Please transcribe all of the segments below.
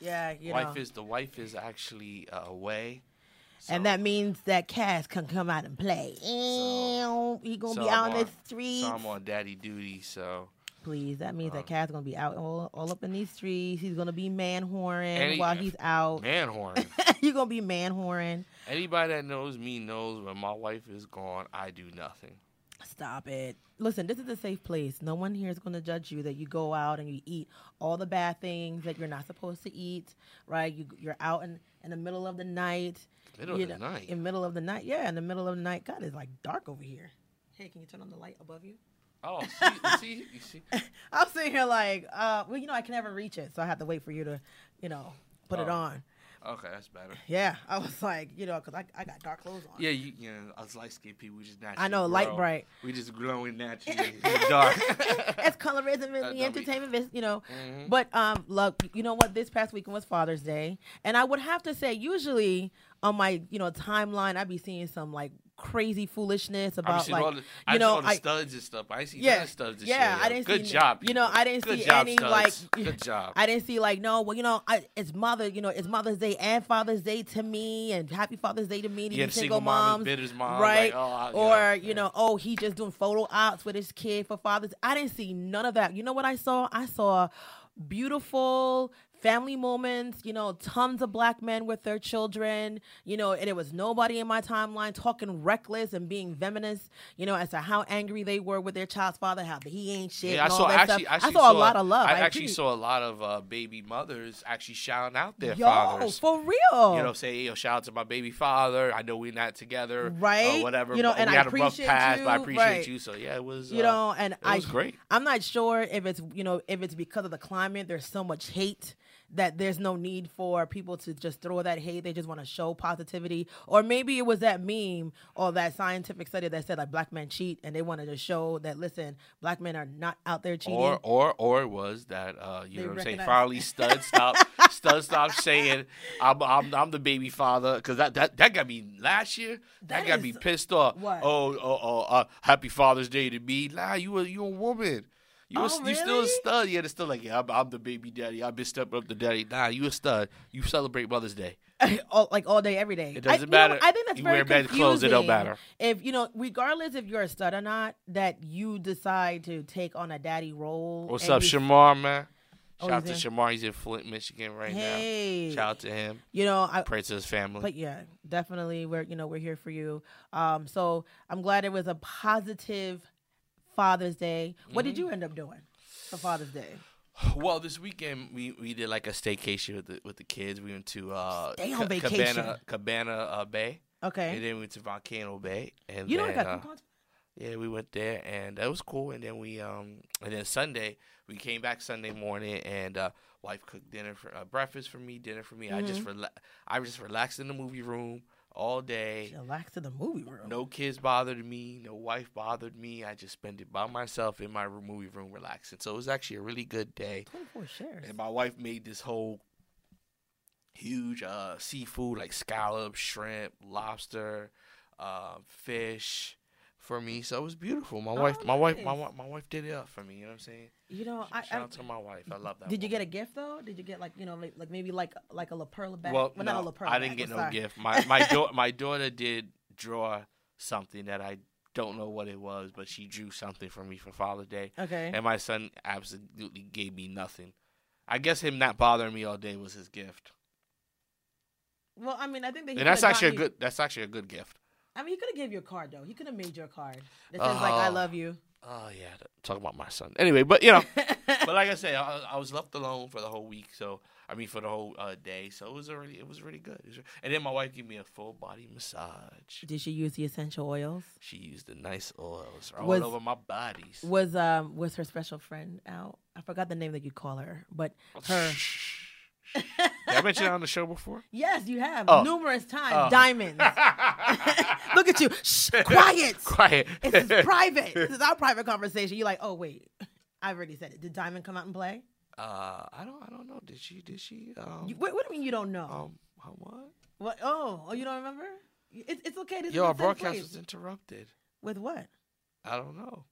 Yeah, you wife know. is the wife is actually uh, away. and that means that Cass can come out and play. So- he gonna so be out in the on- streets. So I'm on daddy duty. So Please, that means Uh, that Cass gonna be out all, all up in these streets. He's gonna be man whoring he- while he's out. man horn. You're gonna be man whoring. Anybody that knows me knows when my wife is gone, I do nothing. Stop it. Listen, this is a safe place. No one here is going to judge you that you go out and you eat all the bad things that you're not supposed to eat, right? You, you're out in, in the middle of the night. Middle you of the know, night. In middle of the night. Yeah, in the middle of the night. God, it's like dark over here. Hey, can you turn on the light above you? Oh, see, see, you see. I'm sitting here like, uh, well, you know, I can never reach it, so I have to wait for you to, you know, put it Oh. on. Okay, that's better. Yeah, I was like, you know, because I, I got dark clothes on. Yeah, you, you know, us light skinned people, we just naturally. I know, light bright. We just glowing naturally in the dark. it's colorism in That the entertainment business, you know. Mhm. But um, look, you know what? This past weekend was Father's Day, and I would have to say, usually on my you know timeline, I'd be seeing some like crazy foolishness about like all the, you know I. studs and stuff. I see Yeah, studs yeah, year. I didn't Good see. job. You know. I didn't Good see job, any studs. like. Good job. I didn't see like no, well, you know, I, it's mother, you know, it's Mother's Day and Father's Day to me, and Happy Father's Day to me, to Yeah, single single mom moms, mom, right? like, oh, I- or yeah, you yeah. know, oh, he just doing photo ops with his kid for Father's. I didn't see none of that. You know what I saw? I saw beautiful family moments, you know, tons of black men with their children, you know, and it was nobody in my timeline talking reckless and being venomous, you know, as to how angry they were with their child's father, how he ain't shit. Yeah, I saw that actually, stuff. actually I saw, a lot of love. I, I actually appreciate- saw a lot of uh, baby mothers actually shouting out their Yo, fathers. for real. You know, say, yo, shout out to my baby father. I know we're not together, Right. Or whatever. You know, and we I had a rough appreciate past, but I appreciate right. you. So yeah, it was. you uh, know, and it I was great. I'm not sure if it's you know if it's because of the climate. There's so much hate that there's no need for people to just throw that hate. They just want to show positivity, or maybe it was that meme or that scientific study that said like black men cheat, and they wanted to show that listen, black men are not out there cheating. Or or or it was that uh, you They know what I'm saying? Finally, Stud stop Stud stop saying I'm I'm, I'm the baby father because that, that that got me last year. That, That got me pissed off. what? Oh oh oh! Uh, happy Father's Day to me. Nah, you a you a woman. You, a, Oh, you still a stud. Yeah, they're still like, yeah, I'm, I'm the baby daddy. I've been stepping up the daddy. Nah, you a stud. You celebrate Mother's Day. all, like all day, every day. It I- doesn't know matter. I think that's You very wear men's clothes, it don't matter. If you know, regardless if you're a stud or not, that you decide to take on a daddy role. What's up, you- Shamar, man? Oh, Shout out to? Shamar. He's in Flint, Michigan right Hey, now. Shout out to him. you know, I, Pray to his family. but yeah, definitely, we're you know we're here for you. Um, so I'm glad it was a positive Father's Day. What Mm-hmm. did you end up doing for Father's Day? Well, this weekend we, we did like a staycation with the with the kids. We went to uh, Stay on Ca- vacation. Cabana Cabana uh, Bay, Okay. and then we went to Volcano Bay, and you know I then got uh, yeah, we went there, and that was cool. And then we um and then Sunday we came back Sunday morning, and uh, wife cooked dinner for uh, breakfast for me, dinner for me. I Mm-hmm. just rela- I just relaxed in the movie room all day. Relax to the movie room. No kids bothered me. No wife bothered me. I just spent it by myself in my movie room relaxing. So it was actually a really good day. 24 shares. And my wife made this whole huge uh, seafood like scallops, shrimp, lobster, uh, fish for me. So it was beautiful. My wife, Oh, my wife, my, nice. wi- my wife did it up for me. You know what I'm saying? You know, I, Shout out to my wife. I love that. did you get a gift though? Did you get like you know like, like maybe like like a La Perla bag? Well, not no, a La Perla I didn't bag, get no gift. My my daughter, my daughter did draw something that I don't know what it was, but she drew something for me for Father's Day. Okay. And my son absolutely gave me nothing. I guess him not bothering me all day was his gift. Well, I mean, I think that And that's actually a good. That's actually a good gift. I mean, he could have gave you a card though. He could have made you a card that says like "I Oh. love you." Oh yeah, th- talk about my son. Anyway, but you know, but like I said, I, I was left alone for the whole week. So I mean, for the whole uh, day. So it was really, it was really good. Was re- and then my wife gave me a full body massage. Did she use the essential oils? She used the nice oils all Was- over my bodies. Was um was her special friend out? I forgot the name that you call her, but her. I mentioned on the show before? Yes, you have Oh. numerous times. Oh. Diamonds. Look at you. Shh, quiet. Quiet. This is private. This is our private conversation. You're like, oh wait, I already said it. Did Diamond come out and play? Uh, I don't, I don't know. Did she? Did she? Um, You, what, what do you mean you don't know? um, what? what? Oh, oh, you don't remember? It's it's okay. This Yo, our broadcast place. was interrupted. with what? I don't know.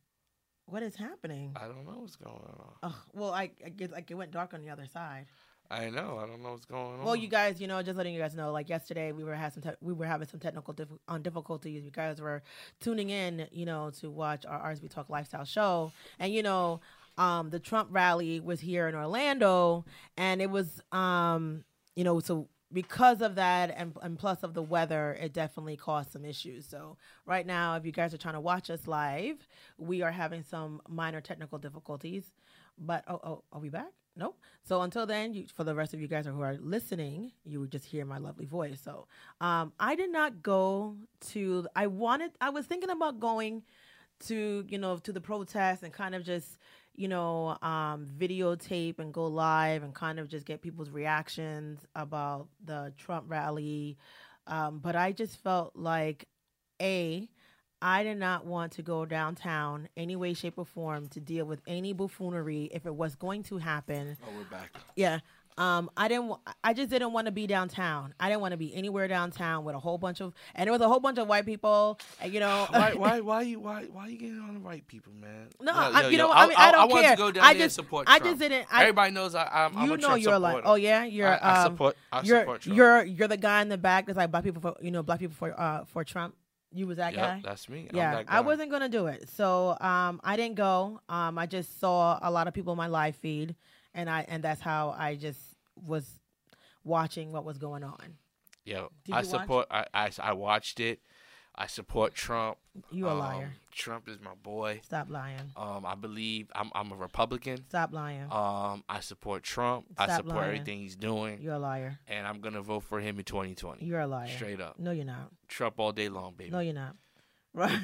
What is happening? I don't know what's going on. Oh, well, I, I guess like it went dark on the other side. I know. I don't know what's going on. Well, you guys, you know, just letting you guys know, like yesterday, we were had some te- we were having some technical diff- on difficulties. You guys were tuning in, you know, to watch our RSB Talk Lifestyle show, and you know, um, the Trump rally was here in Orlando, and it was, um, you know, so because of that and, and plus of the weather, it definitely caused some issues. So right now, if you guys are trying to watch us live, we are having some minor technical difficulties. But oh, oh, are we back? Nope. So until then, you, for the rest of you guys who are listening, you would just hear my lovely voice. So um, I did not go to. I wanted. I was thinking about going to you know to the protest and kind of just you know um, videotape and go live and kind of just get people's reactions about the Trump rally. Um, but I just felt like a I did not want to go downtown any way, shape, or form to deal with any buffoonery if it was going to happen. Oh, we're back. Yeah. Um, I didn't. I just didn't want to be downtown. I didn't want to be anywhere downtown with a whole bunch of, and there was a whole bunch of white people. And you know, why, why, why you, why, why you getting on the white people, man? No, Yo, I, yo, you yo, know? I mean, I, don't want care. to go down I just, support I Trump. just didn't. I, Everybody knows I, I'm, I'm you know, Trump you're like, oh yeah, you're. I, I um, support. I you're, support Trump. you're, you're the guy in the back that's like black people for, you know, black people for, uh, for Trump. You was that Yep, guy. that's me. I'm yeah, I wasn't gonna do it, so um, I didn't go. Um, I just saw a lot of people in my live feed, and I and that's how I just was watching what was going on. Did I support. I, I I watched it. I support Trump. You a Um, liar. Trump is my boy. Stop lying. Um, I believe I'm I'm a Republican. Stop lying. Um, I support Trump. I support lying. everything he's doing, You're a liar. and I'm gonna vote for him in 2020. You're a liar. Straight up, No, you're not. Trump all day long, baby. No, you're not. Right.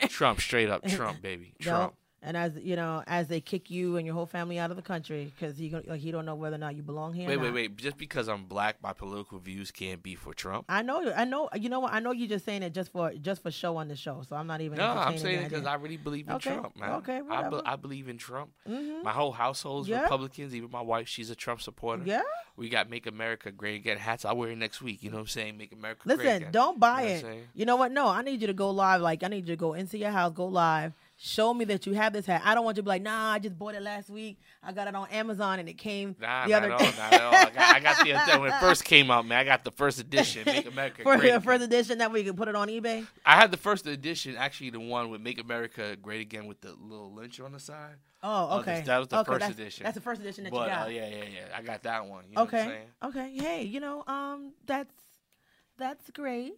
Trump, straight up, Trump, baby. Trump. And as you know, as they kick you and your whole family out of the country because he like he don't know whether or not you belong here. Wait, wait, wait. Just because I'm black, my political views can't be for Trump. I know, I know. You know what? I know you're just saying it just for just for show on the show. So I'm not even. No, I'm saying it because. I really believe in Okay, Trump, man. okay, I, be- I believe in Trump. Mhm. My whole household's Yeah. Republicans. Even my wife, she's a Trump supporter. Yeah. We got "Make America Great Again" hats. I wear it next week. You know what I'm saying? Make America Great Listen, don't buy You know what it. You know what? No, I need you to go live. Like I need you to go into your house, go live. Show me that you have this hat. I don't want you to be like, nah, I just bought it last week. I got it on Amazon and it came Nah, the not other all, not at all. I got, I got the when it first came out, man. I got the first edition, "Make America for Great." the first edition that we can put it on eBay. I had the first edition, actually, the one with "Make America Great Again" with the little lynch on the side. Oh, Oh, okay. that was the okay, first that's, edition. That's the first edition that But you got. uh, yeah, yeah, yeah, I got that one. You know what I'm okay. Okay. Hey, you know, um, that's that's great.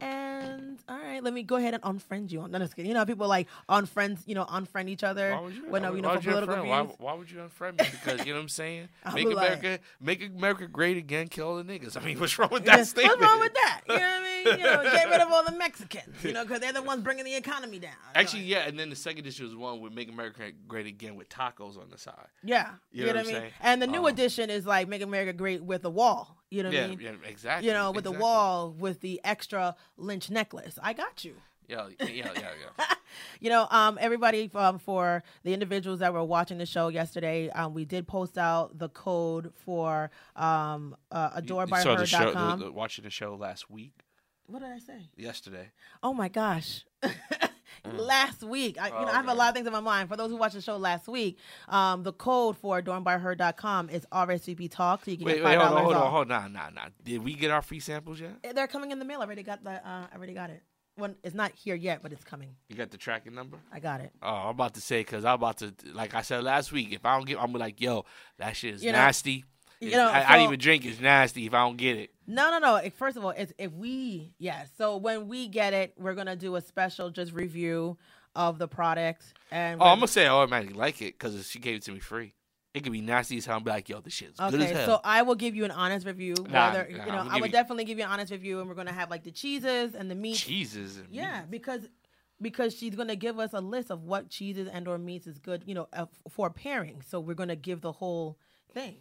And all right, let me go ahead and unfriend you. No, just kidding. You know, people like unfriend, you know, unfriend each other Why would you? when uh, why you would- know why for would you political unfriend? Why, why would you unfriend me? Because you know what I'm saying. Make like- America, make America great again. Kill all the niggas. I mean, what's wrong with Yeah, that statement? What's wrong with that? You know what I mean? You know, get rid of all the Mexicans. You know, because they're the ones bringing the economy down. Actually, yeah, and then the second edition was one with "Make America Great Again" with tacos on the side. yeah, You you, know know what what I mean. saying? And the new Um, edition is like "Make America Great" with a wall. You know what yeah, I mean? yeah, exactly. You know, with the wall with the extra lynch necklace. I got you. Yeah, yeah, yeah, yeah. you know, um, everybody um, for the individuals that were watching the show yesterday, um, we did post out the code for um, uh, You- you saw the show, the- the- watching the show last week, What did I say? yesterday. Oh my gosh. last week, I, you Oh, know, I have a lot of things in my mind. For those who watched the show last week, um, the code for adornedbyher.com is RSVP Talk, so you can Wait, get wait, five hold on, hold on, hold on. Nah, nah. Did we get our free samples yet? They're coming in the mail. I already got the. Uh, I already got it. Well, it's not here yet, but it's coming. You got the tracking number? I got it. Oh, I'm about to say because I'm about to, like I said last week, if I don't get, I'm like, yo, that shit is You know- nasty. You know, I, I didn't even drink. It's nasty if I don't get it. No, no, no. First of all, it's if we yes. So when we get it, we're gonna do a special just review of the product. And Oh, I'm gonna say I automatically like it because she gave it to me free. It could be nasty as hell. I'm be like, yo, this shit's good as hell. so I will give you an honest review. Nah, whether nah, you know, I would you- definitely give you an honest review, and we're gonna have like the cheeses and the meats. cheeses. And Yeah, because because she's gonna give us a list of what cheeses and or meats is good, you know, uh, for pairing. So we're gonna give the whole thing.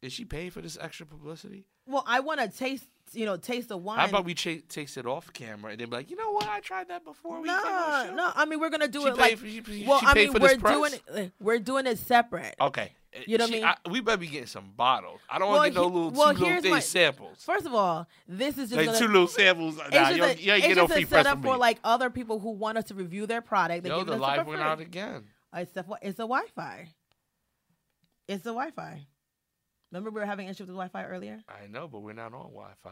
Is she paying for this extra publicity? Well, I want to taste, you know, taste the wine. How about we ch- taste it off camera and then be like, you know what? I tried that before. We no, no. I mean, we're gonna do She it like. for- she- she- well, I mean, we're doing it. We're doing it separate. Okay. Eh, you know what I mean? we better be getting some bottles. I don't Well, want to get no little well, two little thing my- samples. First of all, this is just Like gonna, two little samples. Nah, it's just you, a, ain't- you ain't it's get no free a press setup from for like other people who want us to review their product. They Yo, the live went free. out again. It's the it's the Wi-Fi. It's the Wi-Fi. Remember we were having issues with Wi-Fi earlier. I know, but we're not on Wi-Fi.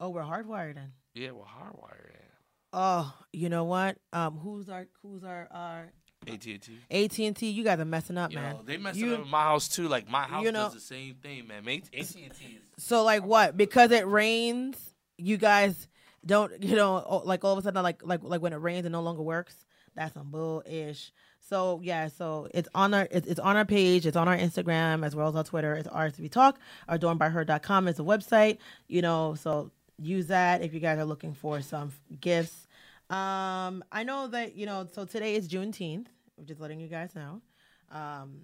Oh, we're hardwired in. Yeah, we're hardwired in. Oh, you know what? Um, who's our who's our our AT and T. AT and T? You guys are messing up, man. Yo, they messing You- up in my house too. Like my house you know- does the same thing, man. AT and T is. So like what? Because it rains, you guys don't you know like all of a sudden like like like when it rains it no longer works. That's some bullish. So yeah, so it's on our it's, it's on our page, it's on our Instagram as well as our Twitter. It's RSV Talk. Adornedbyher.com is a website. You know, so use that if you guys are looking for some gifts. Um, I know that you know. So today is Juneteenth. I'm just letting you guys know. Um,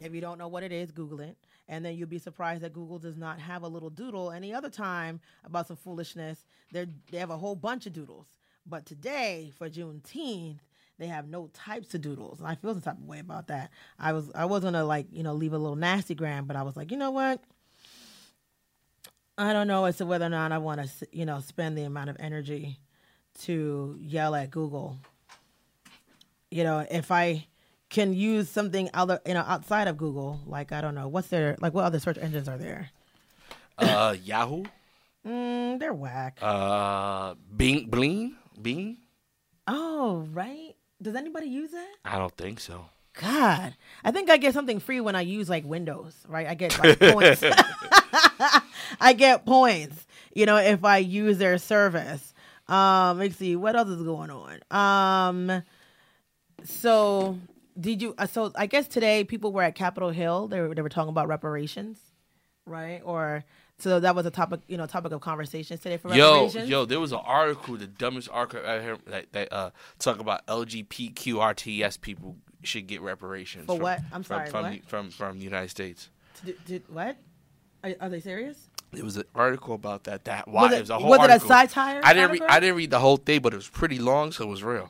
if you don't know what it is, Google it. And then you'll be surprised that Google does not have a little doodle any other time about some foolishness. They they have a whole bunch of doodles. But today, for Juneteenth, they have no types of doodles. And I feel some type of way about that. I was I was gonna like, you know, leave a little nasty gram, but I was like, you know what? I don't know as to whether or not I want to, you know, spend the amount of energy to yell at Google. You know, if I can use something other, you know, outside of Google, like I don't know, what's there, like what other search engines are there? Uh, Yahoo. Mm, they're whack. Uh, Bing, Bling, Bing. Oh, right. Does anybody use that? I don't think so. God, I think I get something free when I use like Windows, right? I get like points. I get points, you know, if I use their service. Um, let's see what else is going on. Um, so did you? Uh, so I guess today people were at Capitol Hill. They were they were talking about reparations, right? Or so that was a topic, you know, topic of conversation today for Yo, reparations. yo, there was an article, the dumbest article I heard that, that uh talk about LGBTQRTS people should get reparations For from- what? I'm sorry, from, what? the- from from the United States. Did, did, what? Are, are they serious? There was an article about that. That why Was it, it- was a whole was it a satire I didn't read. I didn't read the whole thing, but it was pretty long, so it was real.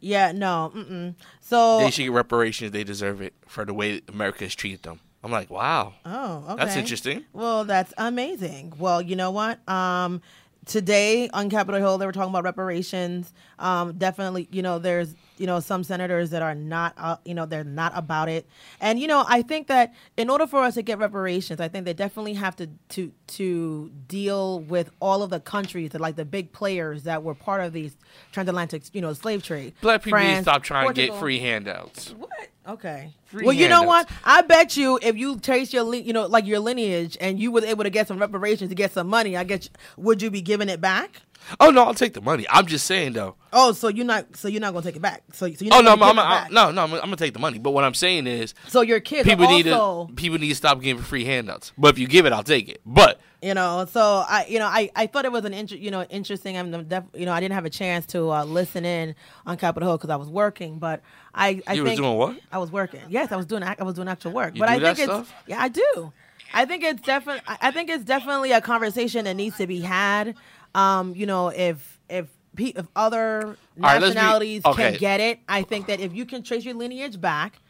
Yeah, no. Mm-mm. So They should get reparations. They deserve it for the way America has treated them. I'm like, wow, Oh, okay. that's interesting. Well, that's amazing. Well, you know what? Um, today on Capitol Hill, they were talking about reparations. Um, definitely, you know, there's you know some senators that are not, uh, you know, they're not about it. And you know, I think that in order for us to get reparations, I think they definitely have to to to deal with all of the countries that like the big players that were part of these transatlantic, you know, slave trade. Black people need to France, stop trying to get free handouts. What? Okay. Free well, you know what? I bet you if you trace your, you know, like your lineage, and you was able to get some reparations to get some money, I guess would you be giving it back? Oh no, I'll take the money. I'm just saying though. Oh, so you're not, so you're not gonna take it back. So, so you're Oh no, I'm, I'm, I'm, no, no, I'm, I'm gonna take the money. But what I'm saying is, So your kids people need to people need to stop giving free handouts. But if you give it, I'll take it. But you know. So I, you know, I, I thought it was an inter, you know, interesting. I'm def, you know, I didn't have a chance to uh, listen in on Capitol Hill because I was working, but I, I You was think doing what? I was working. Yes, I was doing. I was doing actual work. You but do I that think it's stuff? yeah, I do. I think it's definitely. I think it's definitely a conversation that needs to be had. Um, you know, if if pe- if other right, let's be- nationalities okay. can get it, I think that if you can trace your lineage back.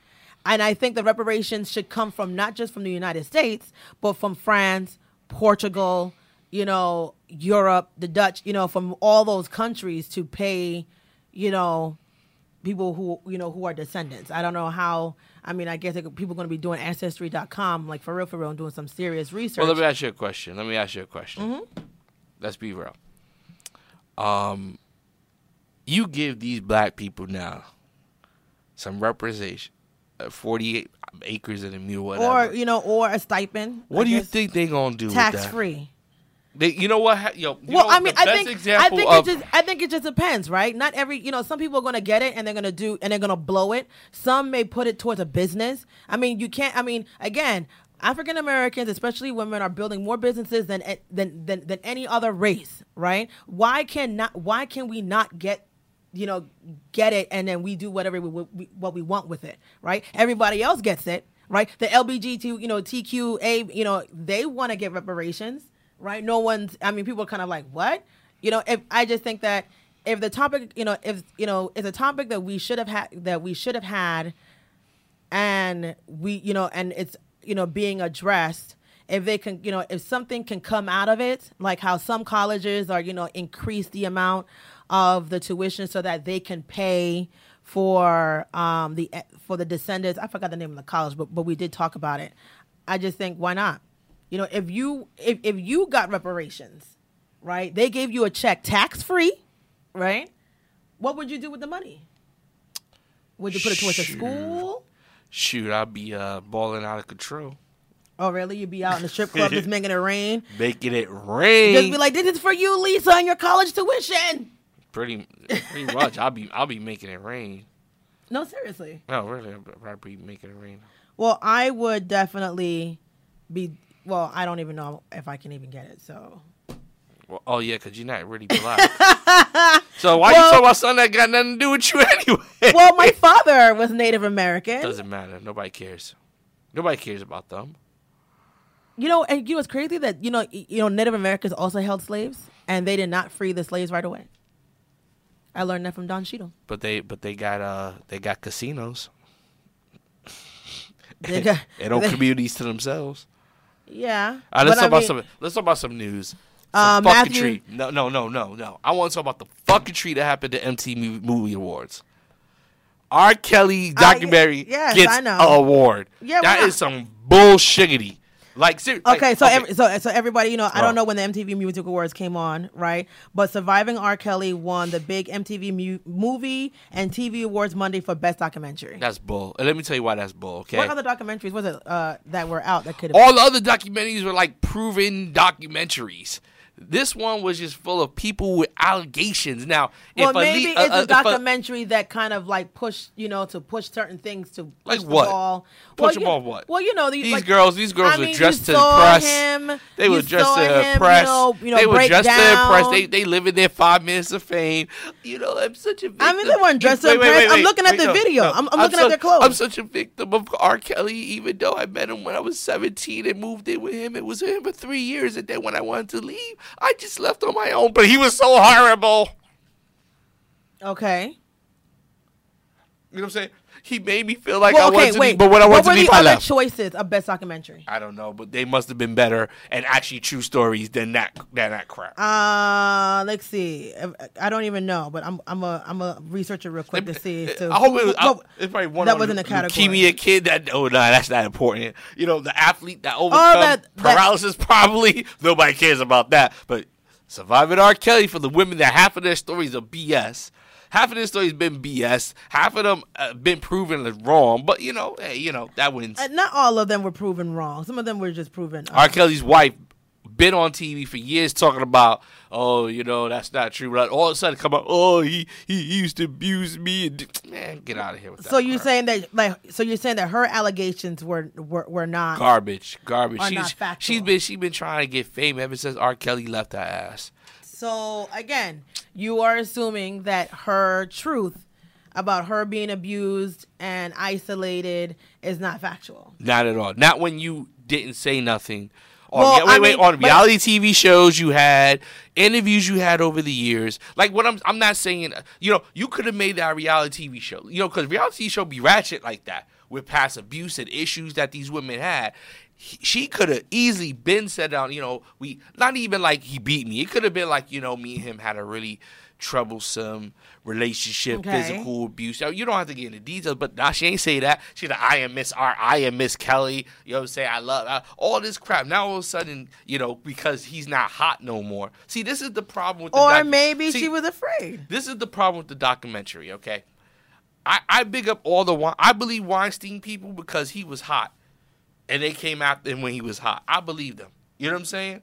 And I think the reparations should come from not just from the United States, but from France, Portugal, you know, Europe, the Dutch, you know, from all those countries to pay, you know, people who you know who are descendants. I don't know how. I mean, I guess people are going to be doing ancestry.com like for real, for real, and doing some serious research. well, let me ask you a question. Let me ask you a question. Mm-hmm. Let's be real. Um, you give these black people now some representation, uh, 48 acres and a mule, whatever. or you know, or a stipend. what I do you think they gonna do? Tax free. They, you know what? Yo, you well, know, I mean, I think I think of it just I think it just depends, right? Not every you know, some people are gonna get it and they're gonna do and they're gonna blow it. Some may put it towards a business. I mean, you can't. I mean, again. African Americans, especially women, are building more businesses than, eh, than than than any other race, right? Why can not? Why can we not get you know, get it, and then we do whatever we, we what we want with it, right? Everybody else gets it, right? The LBGT, you know, TQA, you know, they want to get reparations, right? No one's. I mean, people are kind of like, what? You know, if I just think that if the topic, you know, if you know, it's a topic that we should have had, that we should have had, and we, you know, and it's you know being addressed if they can you know if something can come out of it like how some colleges are you know increase the amount of the tuition so that they can pay for um the for the descendants i forgot the name of the college but but we did talk about it I just think why not? You know, if you if if you got reparations, right? They gave you a check tax free, right? What would you do with the money? Would you put it towards a school? Shoot, I'd be uh, balling out of control, Oh, really? You'd be out in the strip club just making it rain. making it rain. Just be like, "This is for you, Lisa, and your college tuition." pretty, pretty much. I'll be, I'll be making it rain. No, seriously. No, really, I'll be making it rain. Well, I would definitely be. Well, I don't even know if I can even get it. So Well, oh yeah, because you're not really black. so why you Well- talking about something that got nothing to do with you anyway? well, my father was Native American. doesn't matter. Nobody cares. Nobody cares about them. You know, and you know, it's crazy that you know, you know, Native Americans also held slaves, and they did not free the slaves right away. I learned that from Don Cheadle. But they, but they got, uh, they got casinos They got- and own communities to themselves. Yeah. All right, let's But I talk about mean, some. Let's talk about some news. Uh, fucking Matthew- tree. No, no, no, no, no. I want to talk about the fucking tree that happened to MTV Movie Awards. R. Kelly documentary yes, gets an award. Yeah, that is some bullshiggity. Like, ser- like, Okay, so Every, so so everybody, you know, I don't know when the MTV Music Awards came on, right? But Surviving R. Kelly won the big MTV mu- Movie and TV Awards Monday for Best Documentary. that's bull. And let me tell you why that's bull. Okay. What other documentaries was it uh, that were out that could have? All the other documentaries were like proven documentaries. This one was just full of people with allegations. Now, Well, if maybe le- it's uh, uh, a if documentary that kind of like push, you know, to push certain things to Like what? The ball. Push well, them off what? Well, you know, these, These like, girls, these girls I were mean, dressed to impress. Him, They were dressed to impress. You know, you know, they were dressed to impress. They they live in their five minutes of fame. You know, I'm such a victim. I mean, they weren't dressed to impress. I'm looking at the no, video. no. I'm- I'm looking at their clothes. I'm such a victim of R. Kelly, even though I met him when I was 17 and moved in with him. It was him for three years, and then when I wanted to leave, I just left on my own. But he was so horrible. Okay. You know what I'm saying? He made me feel like well, I okay, wanted to wait. leave, but what I what wanted were to leave, the I other left. choices of best documentary? I don't know, but they must have been better and actually true stories than that than that crap. Uh, let's see. I don't even know, but I'm I'm a I'm a researcher real quick to see. as to I hope it was, I, it's probably one that wasn't a category. Leukemia kid that oh no, that's not important. You know, the athlete that overcome Oh, that- that- paralysis probably nobody cares about that. But surviving R. Kelly for the women that half of their stories are BS. Half of their stories been BS. Half of them uh, been proven wrong. But you know, hey, you know that wins. Uh, not all of them were proven wrong. Some of them were just proven. uh, R. Kelly's wife been on TV for years talking about, oh, you know, that's not true. But all of a sudden come out, oh, he, he used to abuse me. And Man, get out of here with that. so you're crap. saying that like so you're saying that her allegations were were, were not garbage, garbage. Not factual. she's been she's been trying to get fame ever since R. Kelly left her ass. So again, you are assuming that her truth about her being abused and isolated is not factual. Not at all. Not when you didn't say nothing. On, Well, wait, I wait. mean, on reality TV shows you had, interviews you had over the years. Like what I'm, I'm not saying. Uh, you know, you could have made that a reality TV show. You know, because reality TV show be ratchet like that with past abuse and issues that these women had. He- She could have easily been set down. You know, we not even like he beat me. It could have been like you know me and him had a really troublesome relationship, Okay. physical abuse. You don't have to get into details, but now she ain't say that. She's like, I am Miss R, I am Miss Kelly. You know what I'm saying? I love uh, all this crap. Now all of a sudden, you know, because he's not hot no more. See, this is the problem with the Or docu- maybe See, she was afraid. This is the problem with the documentary. Okay, I I big up all the I believe Weinstein people because he was hot, and they came after him when he was hot. I believe them. You know what I'm saying?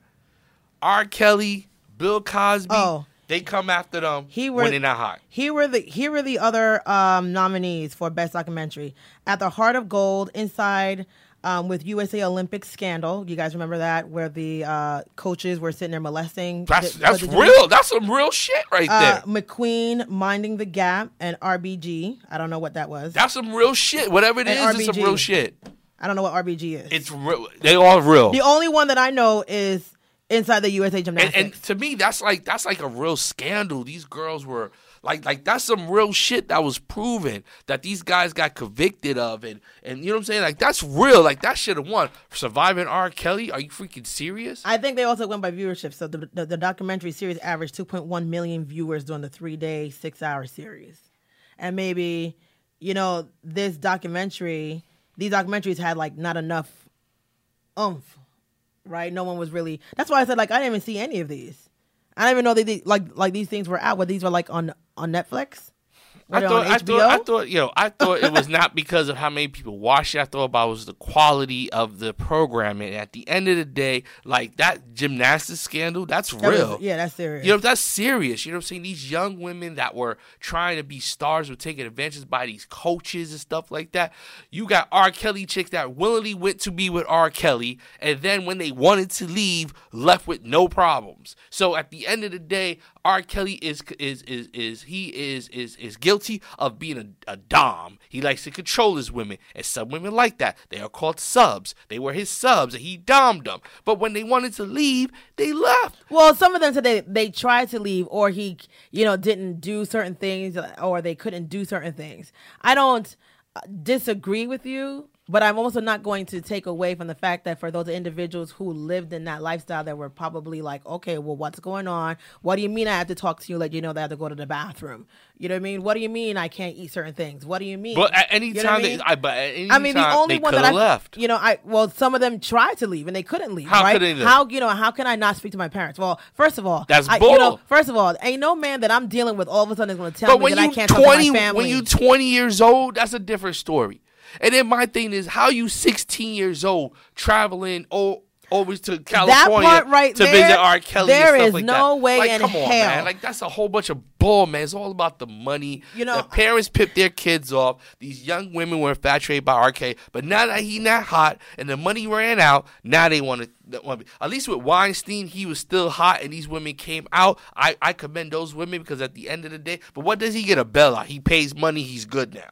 R. Kelly, Bill Cosby. Oh. They come after them He when were- they're not hot. Here were the here were the other um, nominees for best documentary: At the Heart of Gold, Inside. Um, with USA Olympic scandal, you guys remember that where the uh, coaches were sitting there molesting. That's the- that's the- real. That's some real shit right Uh, there. McQueen, Minding the Gap, and RBG. I don't know what that was. That's some real shit. Whatever it And is, it's some real shit. I don't know what RBG is. It's real. They all real. the only one that I know is inside the USA and, Gymnastics. and to me, that's like that's like a real scandal. These girls were like like that's some real shit that was proven that these guys got convicted of, and and you know what I'm saying? Like that's real. Like that should have won. Surviving R. Kelly? Are you freaking serious? I think they also went by viewership. So the, the, the documentary series averaged 2.1 million viewers during the three day, six hour series. And maybe, you know, this documentary, these documentaries had like not enough umph, right? No one was really. That's why I said like I didn't even see any of these. I didn't even know did, like like these things were out. But these were like on on Netflix. I thought, I thought, I thought, yo, I thought it was not because of how many people watched it. I thought about was the quality of the programming. At the end of the day, like that gymnastics scandal, that's That was- real. yeah, that's serious. You know, that's serious. You know what I'm saying? These young women that were trying to be stars were taken advantage by these coaches and stuff like that. You got R. Kelly chicks that willingly went to be with R. Kelly, and then when they wanted to leave, left with no problems. So at the end of the day, R. Kelly is is is is he is is is guilty of being a, a dom. He likes to control his women, and some women like that. They are called subs. They were his subs, and he dommed them. But when they wanted to leave, they left. Well, some of them said they they tried to leave, or he, you know, didn't do certain things, or they couldn't do certain things. I don't uh, disagree with you, but I'm also not going to take away from the fact that for those individuals who lived in that lifestyle, that were probably like, okay, well, what's going on? What do you mean I have to talk to you, let you know that I have to go to the bathroom? You know what I mean? What do you mean I can't eat certain things? What do you mean? But at any You know time, I they. I, but at any I mean, the time, only one that I left. You know, I well, some of them tried to leave and they couldn't leave. How right? could they leave? How you know? How can I not speak to my parents? Well, first of all, That's I, You know, first of all, ain't no man that I'm dealing with all of a sudden is going to tell But me when that I can't talk to my family. when you twenty years old, that's a different story. And then my thing is, how you sixteen years old traveling all over to California part right to there, visit R. Kelly? there and stuff is like no that. way like, in come on, hell. man. Like that's a whole bunch of bull, man. It's all about the money. You know, the parents pipped their kids off. These young women were infatuated by R. Kelly, but now that he not hot and the money ran out, now they want to. At least with Weinstein, he was still hot, and these women came out. I, I commend those women because at the end of the day, but what does he get a bailout? He pays money. He's good now.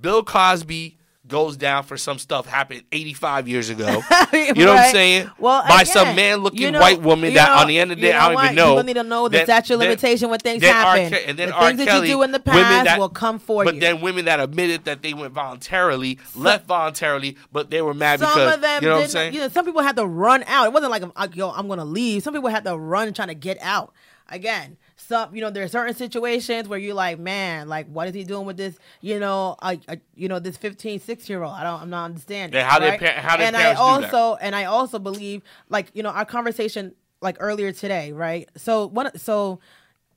Bill Cosby goes down for some stuff happened 85 years ago. You know what I'm saying? Well, by again, some man looking you know- white woman that know- on the end of the day I don't what? even know. People need to know statute of then- limitation when things happen. Ke- and then the R. things that Kelly, you do in the women past that- will come for but you. then women that admitted that they went voluntarily, left voluntarily, but they were mad some because of them you know what I'm didn't. saying? You know, some people had to run out. It wasn't like, yo, I'm going to leave. Some people had to run trying to get out. Again, some you know there are certain situations where you're like, man, like what is he doing with this? You know, I, I you know this 15, 6 year old. I don't, I'm not understanding. Yeah, how did right? par- how did and parents I do that? also and I also believe like you know our conversation like earlier today, right? So one So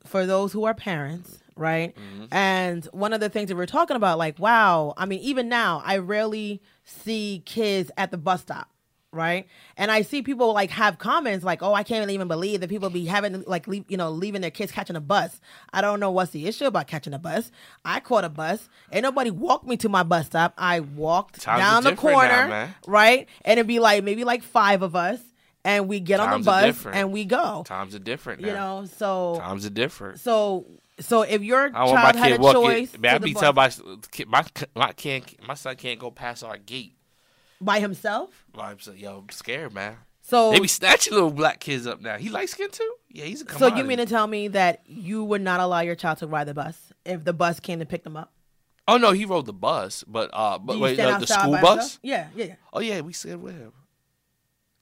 for those who are parents, right? Mm-hmm. And one of the things that we're talking about, like, wow, I mean, even now, I rarely see kids at the bus stop. Right, and I see people like have comments like, "Oh, I can't even believe that people be having like, leave, you know, leaving their kids catching a bus." I don't know what's the issue about catching a bus. I caught a bus. Ain't nobody walked me to my bus stop. I walked Times down the different now, corner, right, and it'd be like maybe like five of us, and we get on the bus and we go. Times are different now. You know, so Times are different. so so if your child had a choice Man, I be telling my my my can't my son can't go past our gate. By himself, I'm so, yo, I'm scared, man. so They be snatching little black kids up now. He light skin too? Yeah, he's a so you mean to tell me that you would not allow your child to ride the bus if the bus came to pick them up? Oh no, he rode the bus, but uh, but wait, no, the school bus. yourself? Yeah, yeah, yeah. Oh yeah, we said with him.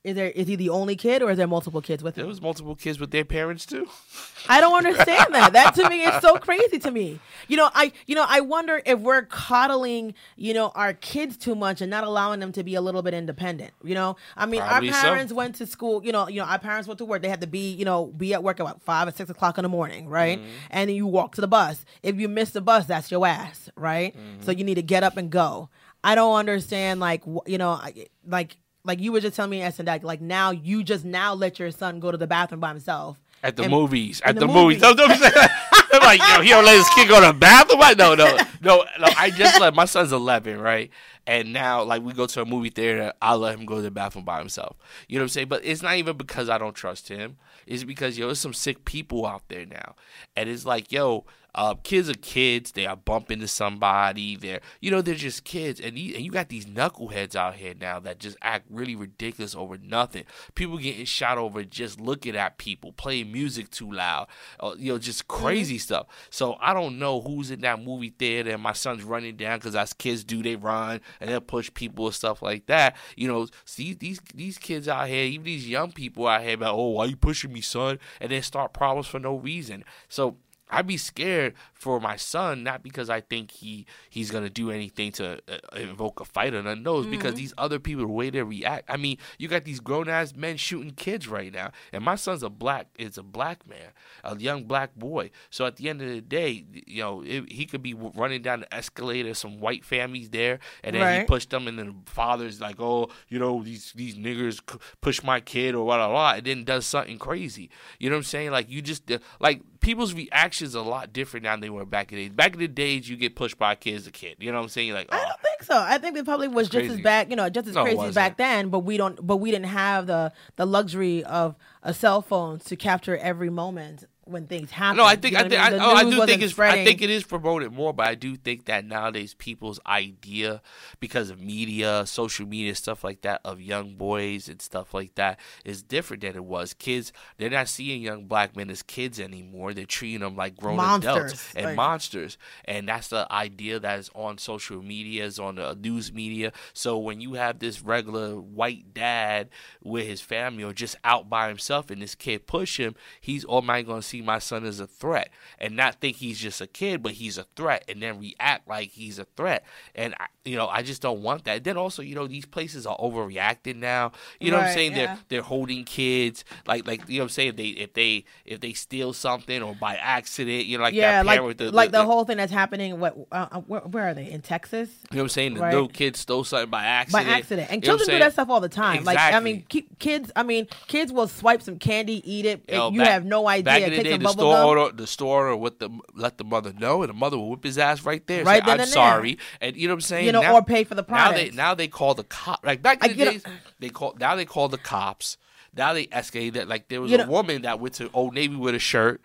Is there is he the only kid or is there multiple kids with There him? was multiple kids with their parents too. I don't understand that. That to me is so crazy to me. You know, I you know, I wonder if we're coddling, you know, our kids too much and not allowing them to be a little bit independent. You know? I mean, Probably our so. parents went to school, you know, you know, our parents went to work. They had to be, you know, be at work at what, five or six o'clock in the morning, right? Mm-hmm. And then you walk to the bus. If you miss the bus, that's your ass, right? Mm-hmm. So you need to get up and go. I don't understand, like, you know, like, like you were just telling me, S and like now you just now let your son go to the bathroom by himself At the And- movies. At the the, movies. movies. I'm like, yo, he don't let his kid go to the bathroom. What? No, no, no, no. I just let my son's 11, right? And now, like, we go to a movie theater. I let him go to the bathroom by himself. You know what I'm saying? But it's not even because I don't trust him. It's because yo, there's some sick people out there now, and it's like, yo, uh, kids are kids. They are bumping into somebody. They're, you know, they're just kids, and you, and you got these knuckleheads out here now that just act really ridiculous over nothing. People getting shot over just looking at people, playing music too loud, uh, you know, just crazy stuff. So I don't know who's in that movie theater, and my son's running down because as kids do, they run and they'll push people and stuff like that. You know, see these these kids out here, even these young people out here, about oh, why you pushing me, son? And then start problems for no reason. So I'd be scared for my son, not because I think he he's gonna do anything to uh, invoke a fight or nothing. No, it's because Mm-hmm. these other people, the way they react. I mean, you got these grown ass men shooting kids right now, and my son's a black is a black man, a young black boy. So at the end of the day, you know, it, he could be running down the escalator, some white families there, and then he pushed them, and then the father's like, oh, you know, these these niggers push my kid or what, blah, and then does something crazy. You know what I'm saying? Like you just uh, like people's reactions are a lot different now than they were back in the days. Back in the days, you get pushed by a kid as a kid. You know what I'm saying? Like, I oh, don't think so. I think it probably was just as crazy. bad, you know, just as No, crazy wasn't. back then. But we don't, but we didn't have the the luxury of a cell phone to capture every moment when things happen. No, I think You know I think I, mean? The oh, I do think it's I think it is promoted more, but I do think that nowadays people's idea because of media, social media, stuff like that, of young boys and stuff like that is different than it was. Kids, they're not seeing young black men as kids anymore. They're treating them like grown adults and like- monsters, and that's the idea that is on social media, is on the news media. So when you have this regular white dad with his family or just out by himself, and this kid push him, he's oh, automatically going to see my son as a threat and not think he's just a kid, but he's a threat, and then react like he's a threat. And I, you know, I just don't want that. Then also, you know, these places are overreacting now. You know what I'm saying? yeah. They're they're holding kids like like you know what I'm saying. If they if they if they steal something or by accident, you know, like yeah, that like with the, like the, the whole thing that's happening. What? Uh, uh, where, where are they? In Texas? You know what I'm saying? The Right. little kid stole something by accident. by accident. And You know children do that stuff all the time. Like I mean, Exactly. kids. I mean, kids will swipe some candy, eat it. Yo, and you back- have no idea. Back in the Take day, the store gum. owner, the store owner would the, let the mother know, and the mother will whip his ass right there. Right say, I'm sorry, and you know what I'm saying? You know, Now- or pay for the Now they now they call the cop. Like back in I the days, they call now they call the cops. Now they escalate that. Like there was a know- woman that went to Old Navy with a shirt.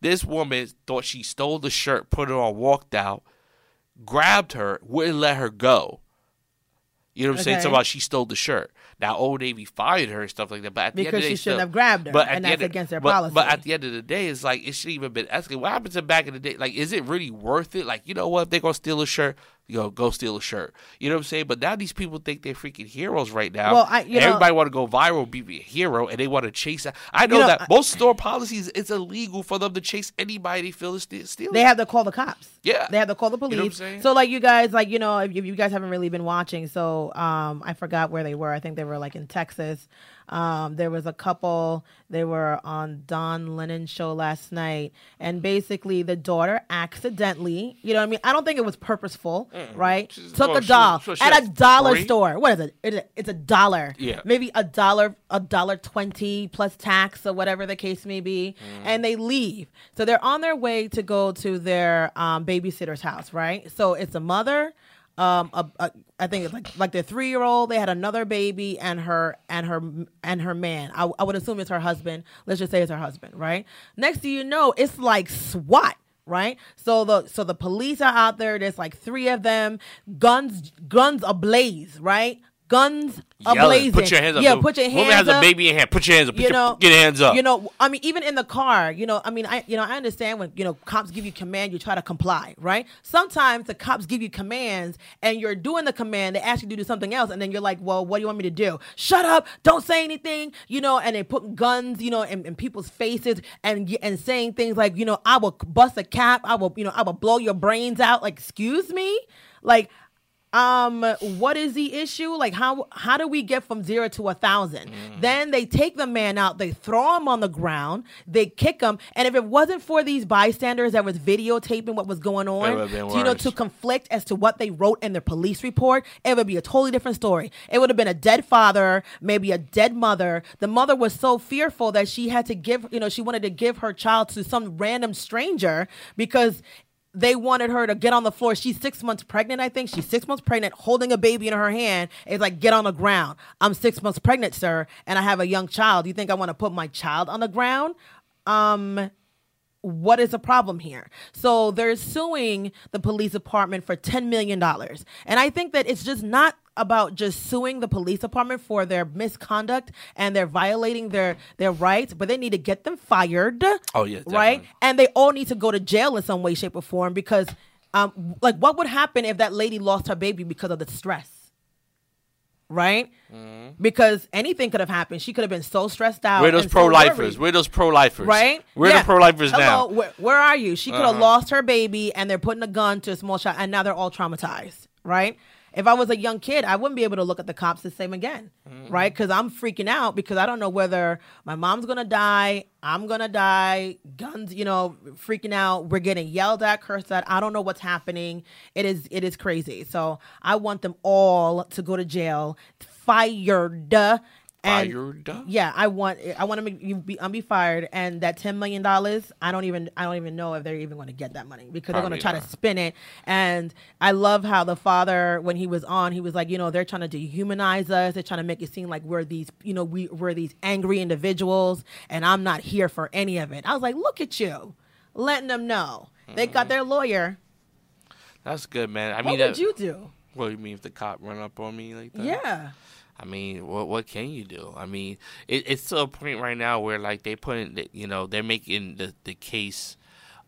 This woman thought she stole the shirt, put it on, walked out, grabbed her, wouldn't let her go. You know what I'm saying? Okay. So about she stole the shirt. Now Old Navy fired her and stuff like that. But at the end Because of the day, she shouldn't still- have grabbed her, But and that's of- against their but, policy. But at the end of the day, it's like it should even been escalated. What happened to back in the day? Like, is it really worth it? Like, you know what? If they're gonna steal a shirt, you know, go steal a shirt. You know what I'm saying? But now these people think they're freaking heroes right now. Well, I- you everybody want to go viral, be a hero, and they want to chase. that. I know, know, that I- most store policies, it's illegal for them to chase anybody they feel is stealing. They have to call the cops. Yeah. They have to call the know what I'm police. so like you guys, like you know, if, if you guys haven't really been watching, so um, I forgot where they were. I think they were like in Texas. Um, there was a couple. They were on Don Lemon's show last night, and basically the daughter accidentally, you know, what I mean, I don't think it was purposeful, right? She's- Took a she- doll so she at a dollar free? store. What is it? It's a, it's a dollar. Yeah. maybe a dollar, a dollar twenty plus tax or whatever the case may be, Mm. and they leave. So they're on their way to go to their um, babysitter's house, right? So it's a mother. Um, a, a, I think it's like like their three year old. They had another baby and her and her and her man. I, I would assume it's her husband. Let's just say it's her husband, right? Next thing you know, it's like SWAT right? So the so the police are out there. There's like three of them, guns guns ablaze, right? Guns ablazing. Put your hands up. Yeah, put your hands Woman has up. a baby in hand. Put your hands up. Put You your, know, get your hands up. You know, I mean, even in the car, you know, I mean, I, you know, I understand when you know cops give you command, you try to comply, right? Sometimes the cops give you commands, and you're doing the command, they ask you to do something else, and then you're like, well, what do you want me to do? Shut up! Don't say anything, you know. And they put guns, you know, in, in people's faces, and and saying things like, you know, I will bust a cap, I will, you know, I will blow your brains out. Like, excuse me, like um what is the issue? Like how how do we get from zero to a thousand? Mm. then they take the man out they throw him on the ground they kick him. And if it wasn't for these bystanders that was videotaping what was going on to, you know to conflict as to what they wrote in their police report it would be a totally different story. It would have been a dead father maybe a dead mother. The mother was so fearful that she had to give you know she wanted to give her child to some random stranger because they wanted her to get on the floor. She's six months pregnant, I think. She's six months pregnant, holding a baby in her hand. It's like, get on the ground. I'm six months pregnant, sir, and I have a young child. You think I want to put my child on the ground? Um, what is the problem here? So they're suing the police department for $10 million. And I think that it's just not about just suing the police department for their misconduct and they're violating their, their rights, but they need to get them fired. Oh, yeah, Right? And they all need to go to jail in some way, shape, or form because, um, like, what would happen if that lady lost her baby because of the stress? right? Because anything could have happened. She could have been so stressed out. We're those pro lifers. worried. We're those pro lifers. right? We're Yeah. the pro lifers now. Where, where are you? She could have Uh-huh. lost her baby, and they're putting a gun to a small child, and now they're all traumatized, right? If I was a young kid, I wouldn't be able to look at the cops the same again, Mm-hmm. right? Because I'm freaking out because I don't know whether my mom's gonna die, I'm gonna die, guns, you know, freaking out. We're getting yelled at, cursed at. I don't know what's happening. It is, it is crazy. So I want them all to go to jail, fired, and Fired. yeah, I want I want to make you be um, be fired, and that ten million dollars, I don't even I don't even know if they're even going to get that money because they're going to try not. to spin it. And I love how the father, when he was on, he was like, you know, they're trying to dehumanize us. They're trying to make it seem like we're these, you know, we we're these angry individuals, and I'm not here for any of it. I was like, look at you, letting them know they got their lawyer. That's good, man. I What mean, would that, you do? what do you mean if the cop run up on me like that? Yeah. I mean, what what can you do? I mean, it, it's to a point right now where like they put in, the- you know, they're making the the case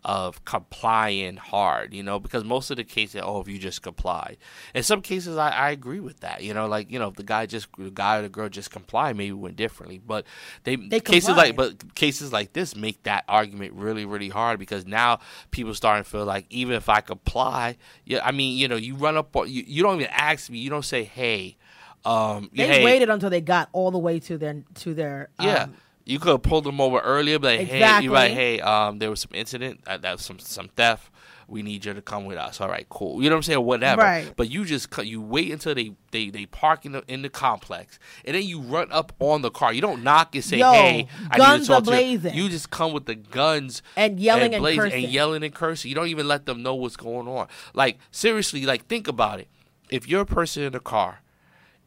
of complying hard, you know, because most of the cases, oh, if you just comply. In some cases, I, I agree with that, you know, like you know, if the guy just the guy or the girl just comply, maybe went differently. But they, They cases like but cases like this make that argument really really hard because now people starting to feel like even if I comply, yeah, I mean, you know, you run up you, you don't even ask me, you don't say, hey. Um, They hey, waited until they got all the way to their to their yeah. um, you could have pulled them over earlier, but like, hey, Exactly. you like, hey, um, there was some incident, uh, that was some some theft. We need you to come with us. All right, cool. You know what I'm saying? Whatever. Right. But you just cut- you wait until they they they park in the in the complex, and then you run up on the car. You don't knock and say, Yo, hey, I need to talk are to you. blazing. You just come with the guns And yelling and blazing cursing. and yelling and cursing. You don't even let them know what's going on. Like seriously, like think about it. If you're a person in the car,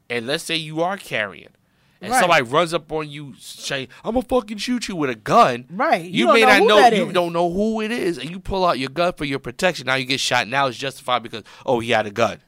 and let's say you are carrying, and Right. somebody runs up on you saying, "I'm gonna fucking shoot you with a gun," Right. You, You may know not know. You is. don't know who it is, and you pull out your gun for your protection. Now you get shot. Now it's justified because oh he had a gun.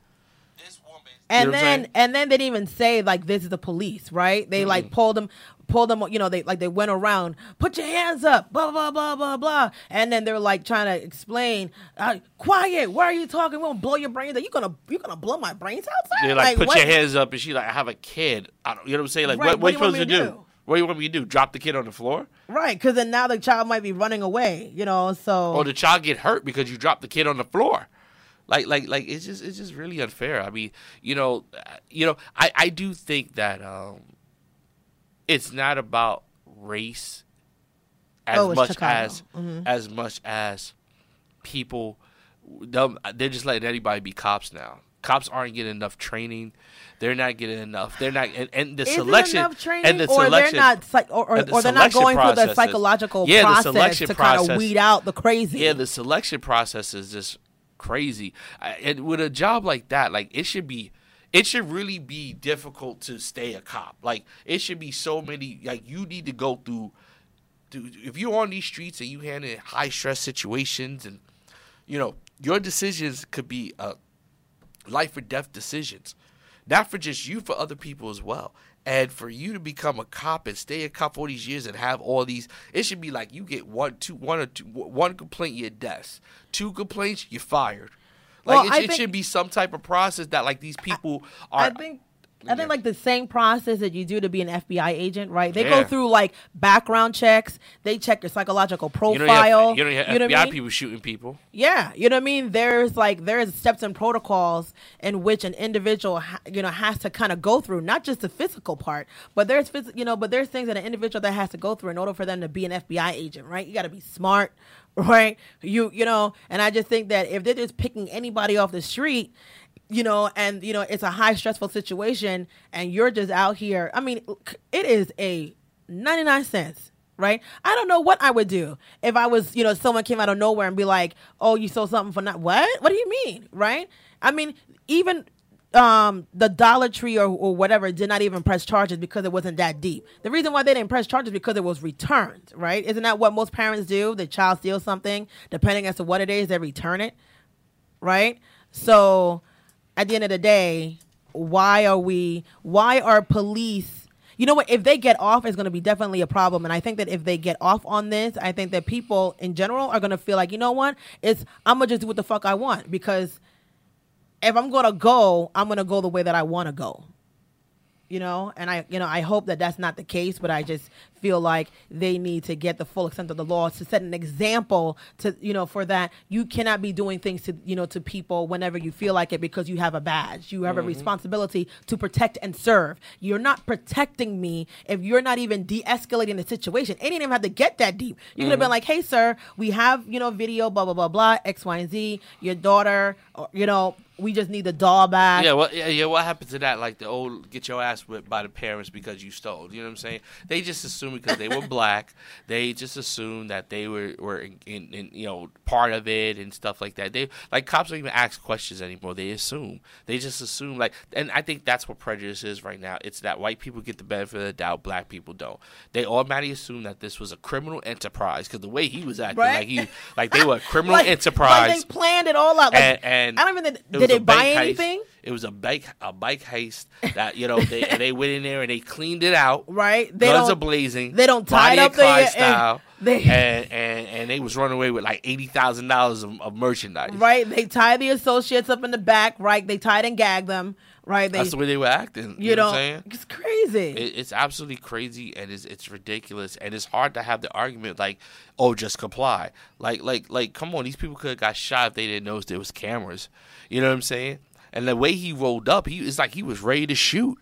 This woman. and you know then and then they didn't even say like this is the police, right? They like pulled them, pulled them. You know, they like they went around, put your hands up, blah blah blah blah blah, and then they're like trying to explain, uh, quiet. Why are you talking? We won't blow your brains out. You gonna you gonna blow my brains out? sir?" They're like, put what- your hands up, and she like, I have a kid. I don't, you know what I'm saying? Like, Right, what, what what, do you supposed to do? do? What do you want me to do? Drop the kid on the floor? Right, because then now the child might be running away. You know, so or the child get hurt because you dropped the kid on the floor. Like, like, like it's just, it's just really unfair. I mean, you know, uh, you know, I, I do think that um, it's not about race as Oh, much Chicago. as, mm-hmm. as much as people. They're just letting anybody be cops now. Cops aren't getting enough training. They're not getting enough. They're not, and, and the is selection enough training, and the or selection. they're not, psych- or, or, the or they're not going through the psychological Yeah, the process selection to kind of weed out the crazy. Yeah, the selection process is just crazy. I, and with a job like that, like it should be, it should really be difficult to stay a cop. Like it should be so many. Like you need to go through. if you're on these streets and you handle high stress situations, and you know your decisions could be uh, life or death decisions, not for just you, for other people as well. And for you to become a cop and stay a cop all these years and have all these, it should be like you get one, two, one or two, one complaint, you're death. Two complaints, you're fired. Like Well, it, it think- should be some type of process that like these people are. I think I think like the same process that you do to be an FBI agent, right? They Yeah. go through like background checks. They check your psychological you don't profile. have, you don't have know FBI I mean? people shooting people. Yeah, you know what I mean. There's like there's steps and protocols in which an individual you know has to kind of go through, not just the physical part, but there's you know, but there's things that an individual that has to go through in order for them to be an FBI agent, right? You got to be smart, right? You you know, and I just think that if they're just picking anybody off the street, you know, and you know it's a high stressful situation, and you're just out here. I mean, it is a 99 cents right? I don't know what I would do if I was, you know, someone came out of nowhere and be like, "Oh, you sold something for not what? What do you mean?" Right? I mean, even um the Dollar Tree or, or whatever did not even press charges because it wasn't that deep. The reason why they didn't press charges because it was returned, right? Isn't that what most parents do? The child steals something, depending as to what it is, they return it, right? So at the end of the day, why are we why are police you know what if they get off it's going to be definitely a problem and i think that if they get off on this i think that people in general are going to feel like you know what it's i'm going to just do what the fuck i want because if i'm to go i'm to go the way that i want to go. You know? And i you know i hope that that's not the case but i just feel like they need to get the full extent of the law to set an example to you know for that. You cannot be doing things to you know to people whenever you feel like it because you have a badge. You have a mm-hmm. responsibility to protect and serve. You're not protecting me if you're not even de-escalating the situation. It didn't even have to get that deep. You could have been mm-hmm. like hey sir we have you know video blah blah blah blah x y and z your daughter or, you know we just need the doll back Yeah, what yeah, yeah, what happened to that? Like the old get your ass whipped by the parents because you stole. You know what I'm saying? They just assumed because they were black, they just assumed that they were were in, in, in you know part of it and stuff like that. They like cops don't even ask questions anymore. They assume. They just assume like, and I think that's what prejudice is right now. It's that white people get the benefit of the doubt, black people don't. They automatically assume that this was a criminal enterprise because the way he was acting, Right. like he like they were a criminal like, enterprise. like they planned it all out like, and, and I don't even. it Did they buy heist. anything? It was a bike a bike heist that you know they they went in there and they cleaned it out. Right? They Guns are blazing. they don't tie it up there, style. and they- and, and and they was running away with like eighty thousand dollars of, of merchandise. Right? They tie the associates up in the back. Right? They tied and gagged them. Right? They. That's the way they were acting. You, you know, know, what I'm saying? it's crazy. It, it's absolutely crazy and it's it's ridiculous and it's hard to have the argument like, oh, just comply. Like like like, come on, these people could have got shot if they didn't notice there was cameras. You know what I'm saying? And the way he rolled up, he it's like he was ready to shoot.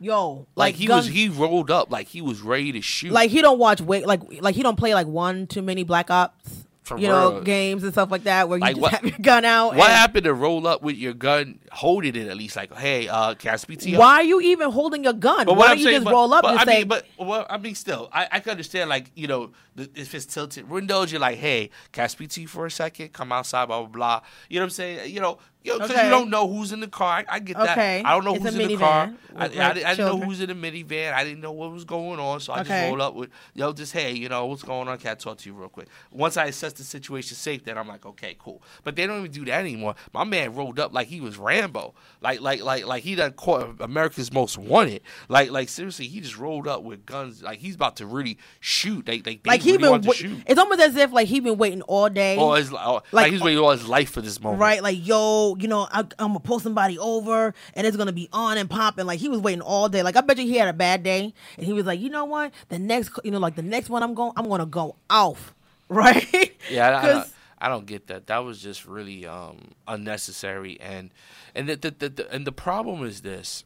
Yo, Like, like, he guns, was he rolled up like he was ready to shoot. like he don't watch wait like like he don't play like one too many black ops. For you know, games and stuff like that where you Like, just what- have your gun out. what happened to roll up with your gun, holding it at least? Like, hey, uh, can I speak to you? Why are you even holding your gun? But Why what don't I'm you saying, just but, roll up but and I say, mean, but well, I mean, still, I, I can understand, like, you know, the, if it's tilted windows, you're like, hey, can I speak to you for a second? Come outside, blah blah blah. You know what I'm saying? You know, you because Okay. you don't know who's in the car. I, I get that. Okay. I don't know It's who's in the car. I, I, didn't- I didn't know who's in the minivan. I didn't know what was going on, so I just rolled up with, yo, just hey, you know, what's going on? Can I talk to you real quick? Once I assess the situation safe, then I'm like, okay, cool. But they don't even do that anymore. My man rolled up like he was Rambo, like like like like he done caught America's Most Wanted. Like like seriously, he just rolled up with guns, like he's about to really shoot. They, they, they like he really been shoot. it's almost as if like he been waiting all day. Or his, or, like, like- he's waiting all his life for this moment. Right, like yo, you know, I, I'm gonna pull somebody over, and it's gonna be on and popping. Like he was waiting all day. Like I bet you he had a bad day, and he was like, you know what, the next, you know, like the next one I'm going, I'm gonna go off, right? Yeah, I, don't, I don't get that. That was just really um, unnecessary, and and the, the, the, the and the problem is this.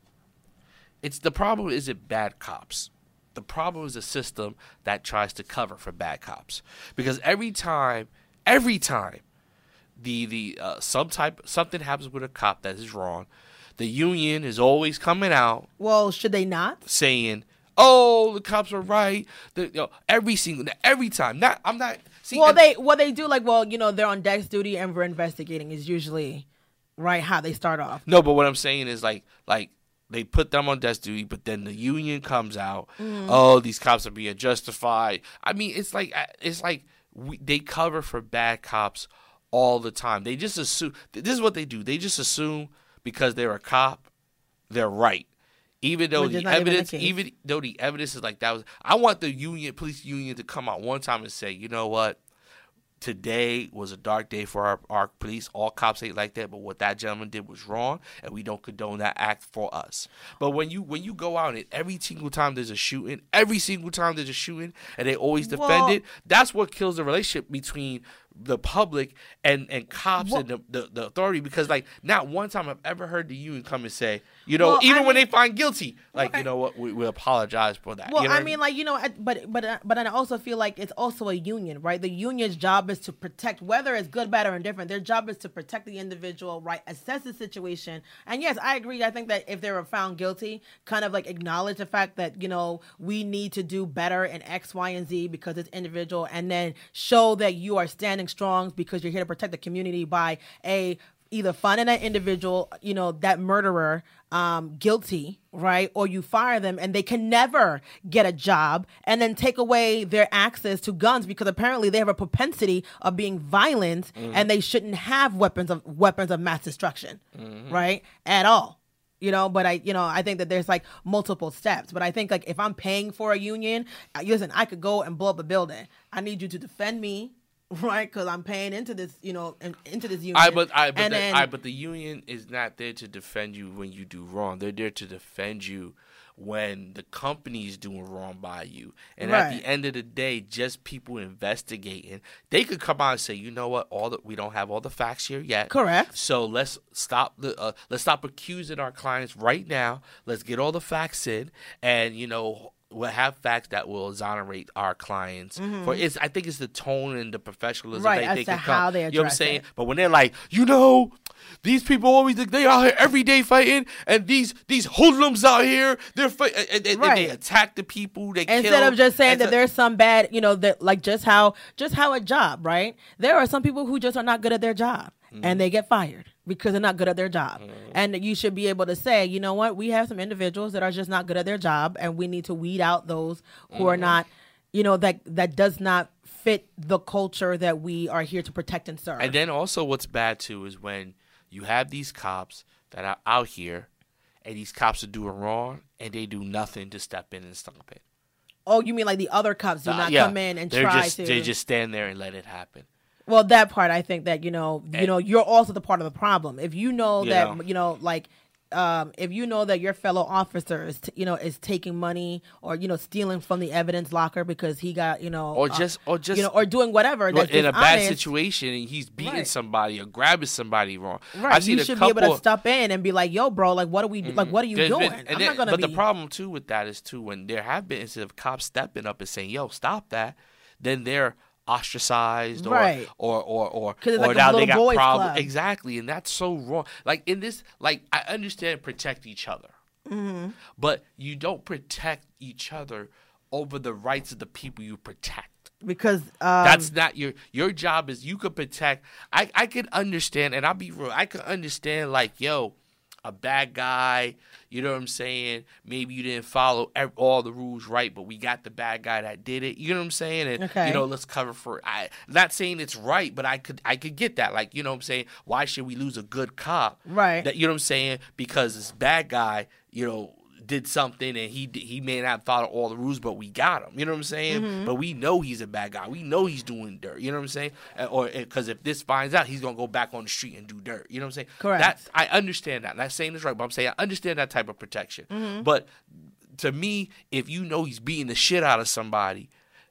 It's the problem is it bad cops. The problem is a system that tries to cover for bad cops. Because every time, every time, the the uh, some type something happens with a cop that is wrong, the union is always coming out well, should they not? saying, "Oh, the cops are right." The, you know, every single every time. Not I'm not. See, Well, they what they do like, well, you know, they're on desk duty and we're investigating is usually right how they start off. No, but what I'm saying is like like they put them on desk duty, but then the union comes out. Mm-hmm. Oh, these cops are being justified. I mean, it's like uh, it's like we, they cover for bad cops all the time. They just assume this is what they do. They just assume because they're a cop, they're right. Even though Which the not even evidence, even though the evidence is like that was, I want the union, police union, to come out one time and say, you know what, today was a dark day for our, our police. All cops ain't like that, but what that gentleman did was wrong, and we don't condone that act for us. But when you when you go out and every single time there's a shooting, every single time there's a shooting, and they always defend Well- it, that's what kills the relationship between the public and and cops Well- and the, the, the authority because like not one time I've ever heard the union come and say you know Well, even I when mean- they find guilty like you know what we, we apologize for that Well, you know I what mean, like you know, but but uh, but I also feel like it's also a union, right? The union's job is to protect, whether it's good, bad, or indifferent. Their job is to protect the individual, right? Assess the situation, and yes, I agree. I think that if they were found guilty, kind of like acknowledge the fact that you know we need to do better in X, Y, and Z because it's individual, and then show that you are standing strong because you're here to protect the community by a either finding that individual, you know, that murderer um, guilty, right? Or you fire them and they can never get a job and then take away their access to guns because apparently they have a propensity of being violent and they shouldn't have weapons of weapons of mass destruction, right? At all. You know, but I, you know, I think that there's like multiple steps. But I think like if I'm paying for a union, listen, I could go and blow up a building. I need you to defend me, right? Because I'm paying into this, you know, into this union. I but I but And the, then- I but the union is not there to defend you when you do wrong. They're there to defend you when the company is doing wrong by you. And at the end of the day, just people investigating, they could come out and say, you know what, all the, we don't have all the facts here yet. Correct. So let's stop the uh, let's stop accusing our clients right now. Let's get all the facts in, and you know we'll have facts that will exonerate our clients. For it's I think it's the tone and the professionalism Mm-hmm. Right, they, as they to can come. how they You know what I'm saying? it. But when they're like, you know, these people always they out here every day fighting, and these these hoodlums out here they're fight, and, and- and they attack the people. They instead kill, of just saying that there's some bad you know that like just how just how a job right there are some people who just are not good at their job Mm-hmm. and they get fired because they're not good at their job and you should be able to say you know what we have some individuals that are just not good at their job and we need to weed out those who Mm-hmm. are not you know that that does not fit the culture that we are here to protect and serve And then also, what's bad too is when you have these cops that are out here, and these cops are doing wrong, and they do nothing to step in and stop it. oh you mean like the other cops do Uh, not yeah. come in and They're try just, to They just stand there and let it happen. Well, that part I think that you know, you And- know, you're also the part of the problem. If you know You that know. you know, like, um, if you know that your fellow officer is, t- you know, is taking money or you know stealing from the evidence locker because he got you know, Or uh, just, or just, you know, or doing whatever or that's in a bad situation, and he's beating Right. somebody or grabbing somebody wrong. Right, I've you a should couple. be able to step in and be like, "Yo, bro, like, what are we, like, what are you There's doing?" been- I'm then- not gonna but be. the problem too with that is too when there have been instead of cops stepping up and saying, "Yo, stop that," then they're ostracized or Right. or or or, or like now they got problems exactly, and that's so wrong. Like in this, like I understand protect each other, Mm-hmm. but you don't protect each other over the rights of the people you protect. because um, That's not your your job. Is you could protect. I I could understand, and I'll be real. I could understand like yo, a bad guy. You know what I'm saying? Maybe you didn't follow all the rules right, but we got the bad guy that did it. You know what I'm saying? And Okay. you know, let's cover for. I not saying it's right, but I could I could get that. Like you know what I'm saying? Why should we lose a good cop? Right. That you know what I'm saying? Because this bad guy, you know. Did something and he he may not follow all the rules, but we got him. You know what I'm saying? Mm-hmm. But we know he's a bad guy. We know he's doing dirt. You know what I'm saying? Or because if this finds out, he's gonna go back on the street and do dirt. You know what I'm saying? Correct. I understand that. Not saying this right, but I'm saying I understand that type of protection. Mm-hmm. But to me, if you know he's beating the shit out of somebody,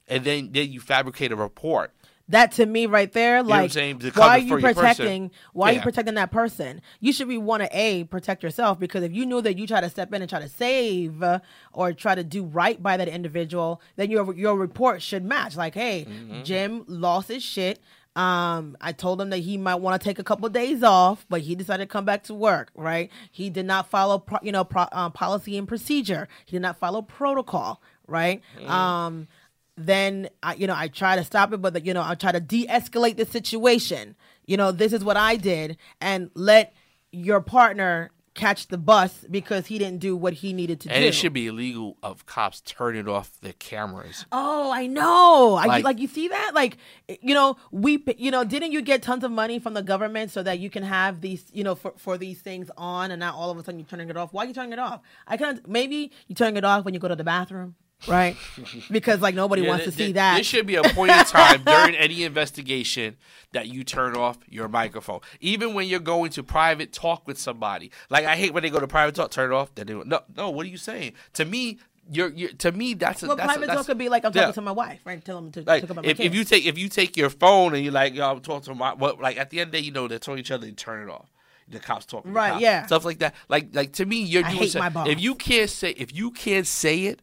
and then then you fabricate a report, that to me right there, like, why are you protecting? Why are you protecting that person? You should be want to a protect yourself because if you knew that you try to step in and try to save uh, or try to do right by that individual, then your your report should match. Like, hey, Mm-hmm. Jim lost his shit. Um, I told him that he might want to take a couple days off, but he decided to come back to work. Right? He did not follow, pro, you know, pro, um, policy and procedure. He did not follow protocol. Right? Mm-hmm. Um, then I, you know, I try to stop it, but you know, I try to de-escalate the situation. You know, this is what I did, and let your partner catch the bus because he didn't do what he needed to and do. And it should be illegal of cops turning off the cameras. Oh, I know. I, Like- like you see that, like you know, we, you know, didn't you get tons of money from the government so that you can have these, you know, for, for these things on, and now all of a sudden you're turning it off? Why are you turning it off? I can't maybe you turning it off when you go to the bathroom, right? because like nobody Yeah, wants th- to see th- that. There should be a point in time during any investigation that you turn off your microphone, even when you're going to private talk with somebody. Like I hate when they go to private talk, turn it off. Then they no, no. What are you saying? To me, you're, you're to me that's a well, that's a- private that's, talk could be like I'm yeah. talking to my wife, right? Tell them to Like talk about my if, if you take if you take your phone and you're like yo I'm talking to my what like at the end of the day you know they're talking to each other you turn it off the cops talking to Right, cops. yeah. stuff like that like like to me you're I doing hate some- my boss. if you can't say if you can't say it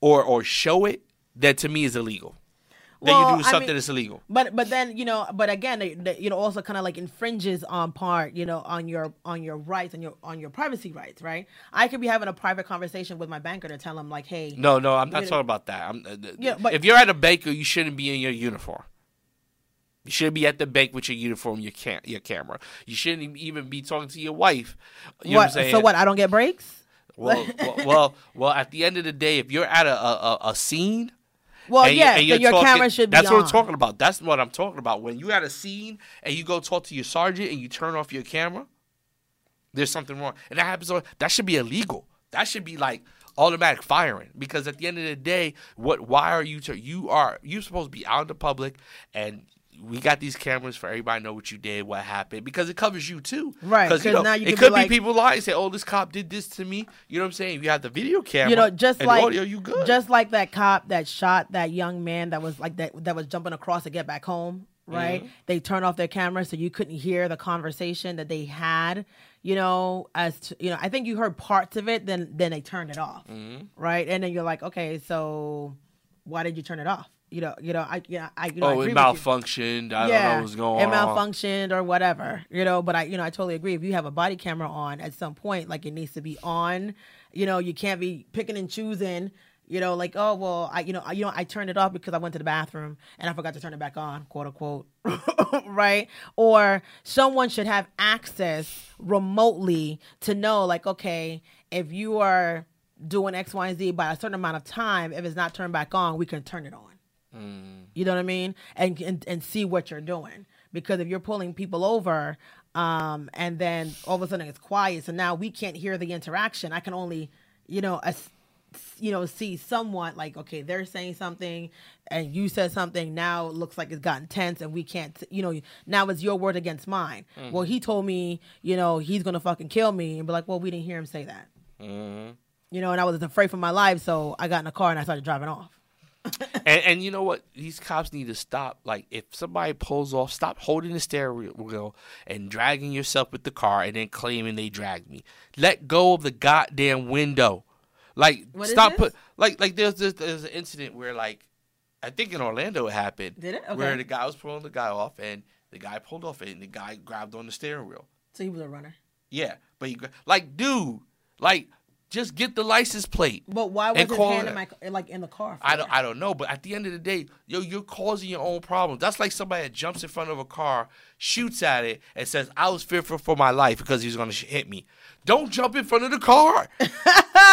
or or show it that to me is illegal Well, you're I something mean- that's illegal But but then you know, but again, you know, also kind of like infringes on part, you know, on your on your rights and your on your privacy rights, right? I could be having a private conversation with my banker to tell him like, hey, no no I'm not You know- talking about that I'm, uh, Yeah, but- if you're at a banker, you shouldn't be in your uniform you shouldn't be at the bank with your uniform, your cam- your camera. You shouldn't even be talking to your wife. You know what? So what? I don't get breaks. Well, well, well, well, at the end of the day, if you're at a a, a, scene, Well, and you- yeah, and you're your talking- camera should be That's what. I'm talking about. That's what I'm talking about. When you at a scene and you go talk to your sergeant and you turn off your camera, there's something wrong, and that happens. on- That should be illegal. That should be like automatic firing because at the end of the day, what? Why are you? To, you are you supposed to be out in the public and we got these cameras for everybody to know what you did, what happened, because it covers you too. Right, Because you know, now you it could be be people lying and say, "Oh, this cop did this to me." You know what I'm saying? You have the video camera, you know, just like audio, you good. just like that cop that shot that young man that was like that that was jumping across to get back home. Right? Mm-hmm. They turned off their camera so you couldn't hear the conversation that they had. You know, as to, you know, I think you heard parts of it. Then then they turned it off. Mm-hmm. Right? And then you're like, okay, so why did you turn it off? You know, you know, I, yeah, I, you know, I oh, agree it malfunctioned. I don't know what's going it on. malfunctioned or whatever, you know. But I, you know, I totally agree. If you have a body camera on at some point, like it needs to be on. You know, you can't be picking and choosing. You know, like oh well, I you know I, you know I turned it off because I went to the bathroom and I forgot to turn it back on, quote unquote, right? Or someone should have access remotely to know, like okay, if you are doing X, Y, and Z by a certain amount of time, if it's not turned back on, we can turn it on. Mm. You know what I mean? And, and and see what you're doing. Because if you're pulling people over, um, and then all of a sudden it's quiet, so now we can't hear the interaction. I can only, you know, as, you know, see somewhat like okay, they're saying something, and you said something. Now it looks like it's gotten tense, and we can't, you know, now it's your word against mine. Mm. Well, he told me, you know, he's gonna fucking kill me, and be like, well, we didn't hear him say that. Mm-hmm. You know, and I was afraid for my life, so I got in the car and I started driving off. And, and you know what? These cops need to stop. Like, if somebody pulls off, stop holding the steering wheel and dragging yourself with the car and then claiming they dragged me. Let go of the goddamn window. Like, What stop put like like there's this there's an incident where like I think in Orlando it happened. Did it? Where the guy was pulling the guy off and the guy pulled off and the guy grabbed on the steering wheel. So he was a runner. Yeah, but he like dude, like just get the license plate. But why was And call hand it- in my like in the car? for? I don't, I don't know, but at the end of the day, yo, you're causing your own problems. That's like somebody that jumps in front of a car, shoots at it, and says, "I was fearful for my life because he was going to hit me." Don't jump in front of the car.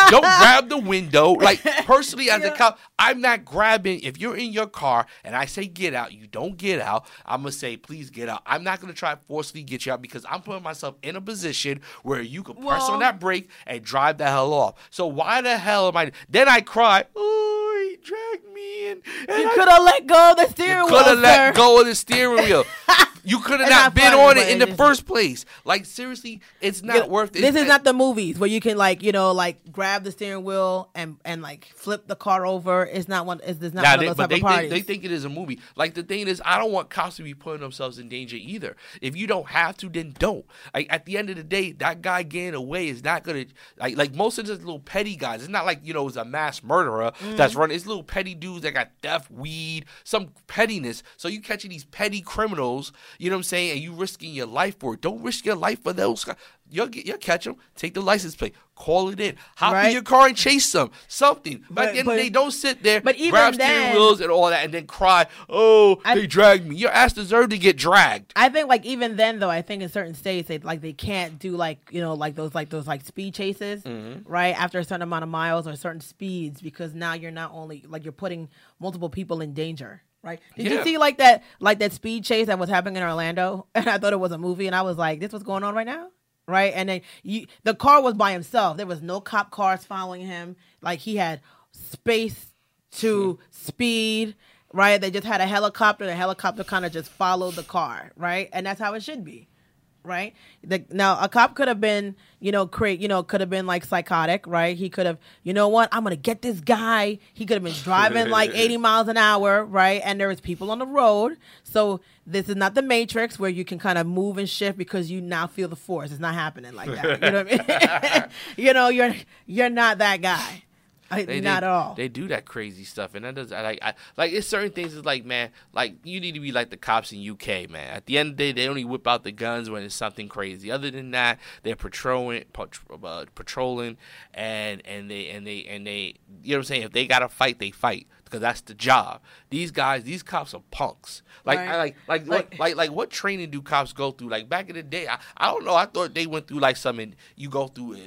don't grab the window. Like personally, as a cop, I'm not grabbing. If you're in your car and I say get out, you don't get out. I'm gonna say please get out. I'm not gonna try to forcefully get you out because I'm putting myself in a position where you can press Well- on that brake and drive the hell off. So why the hell am I? Then I cry. Oh, he dragged me in. And You could have let go of the steering could wheel, have let go of the steering wheel. You could have not not been on it in the first place. Like seriously, it's not know, worth it. This is not the movies where you can like you know like grab the steering wheel and and like flip the car over. It's not one. It's, it's not Nah, one they, of those type they of parties. they think it is a movie. Like the thing is, I don't want cops to be putting themselves in danger either. If you don't have to, then don't. Like at the end of the day, that guy getting away is not gonna like like most of these little petty guys. It's not like you know it's a mass murderer that's Mm. running. It's little petty dudes that got theft, weed, some pettiness. So you catching these petty criminals, you know what I'm saying, and you risking your life for it. Don't risk your life for those guys. You'll get, you'll catch them. Take the license plate. Call it in. Hop in your car and chase them. Something. But, But- at the end of the day, don't sit there. but even grab steering wheels and all that, and then cry. Oh, I- they dragged me. Your ass deserved to get dragged. I think like even then though, I think in certain states they like they can't do like you know like those like those like speed chases, Mm-hmm. right? After a certain amount of miles or certain speeds, because now you're not only like you're putting multiple people in danger. Right? Did Yeah. you see like that like that speed chase that was happening in Orlando? And I thought it was a movie, and I was like, "This was going on right now?" Right? And then you, the car was by himself. There was no cop cars following him. Like he had space to speed. Right? They just had a helicopter. The helicopter kind of just followed the car. Right? And that's how it should be right? The, now a cop could have been, you know, create, you know, could have been like psychotic, right? He could have, you know what? I'm gonna get this guy. He could have been driving like 80 miles an hour, right? And there was people on the road, so this is not the Matrix where you can kind of move and shift because you now feel the force. It's not happening like that. You know what I mean? you know, you're you're not that guy. I, They, not they, at all. They do that crazy stuff, and that does I like. I, like it's certain things. It's like man, like you need to be like the cops in UK, man. At the end of the day, they only whip out the guns when it's something crazy. Other than that, they're patrolling, pat- uh, patrolling, and and they and they and they. You know what I'm saying? If they gotta fight, they fight because that's the job. These guys, these cops are punks. Like Right. I like like Like- what like like what training do cops go through? Like back in the day, I, I don't know. I thought they went through like something. You go through.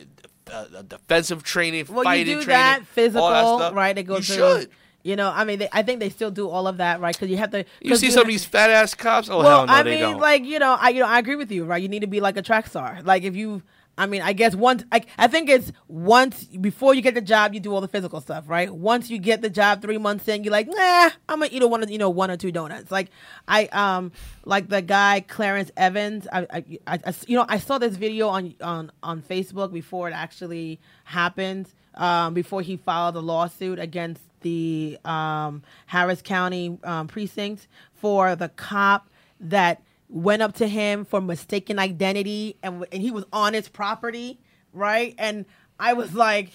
Uh, defensive training, well, fighting you do training, that physical, all that stuff. right? They go you through. should. You know, I mean, they, I think they still do all of that, right? Because you have to. You see some of these fat ass cops? Oh well, hell no, I mean, don't. like you know, I you know, I agree with you, right? You need to be like a track star. Like if you, I mean, I guess once I, I think it's once before you get the job, you do all the physical stuff, right? Once you get the job, three months in, you're like, nah, I'm gonna eat a one, you know, one or two donuts. Like I um like the guy Clarence Evans. I, I, I, I- you know I saw this video on on on Facebook before it actually happened. Um, before he filed a lawsuit against the um, Harris County um, precinct for the cop that went up to him for mistaken identity and and he was on his property, right? And I was like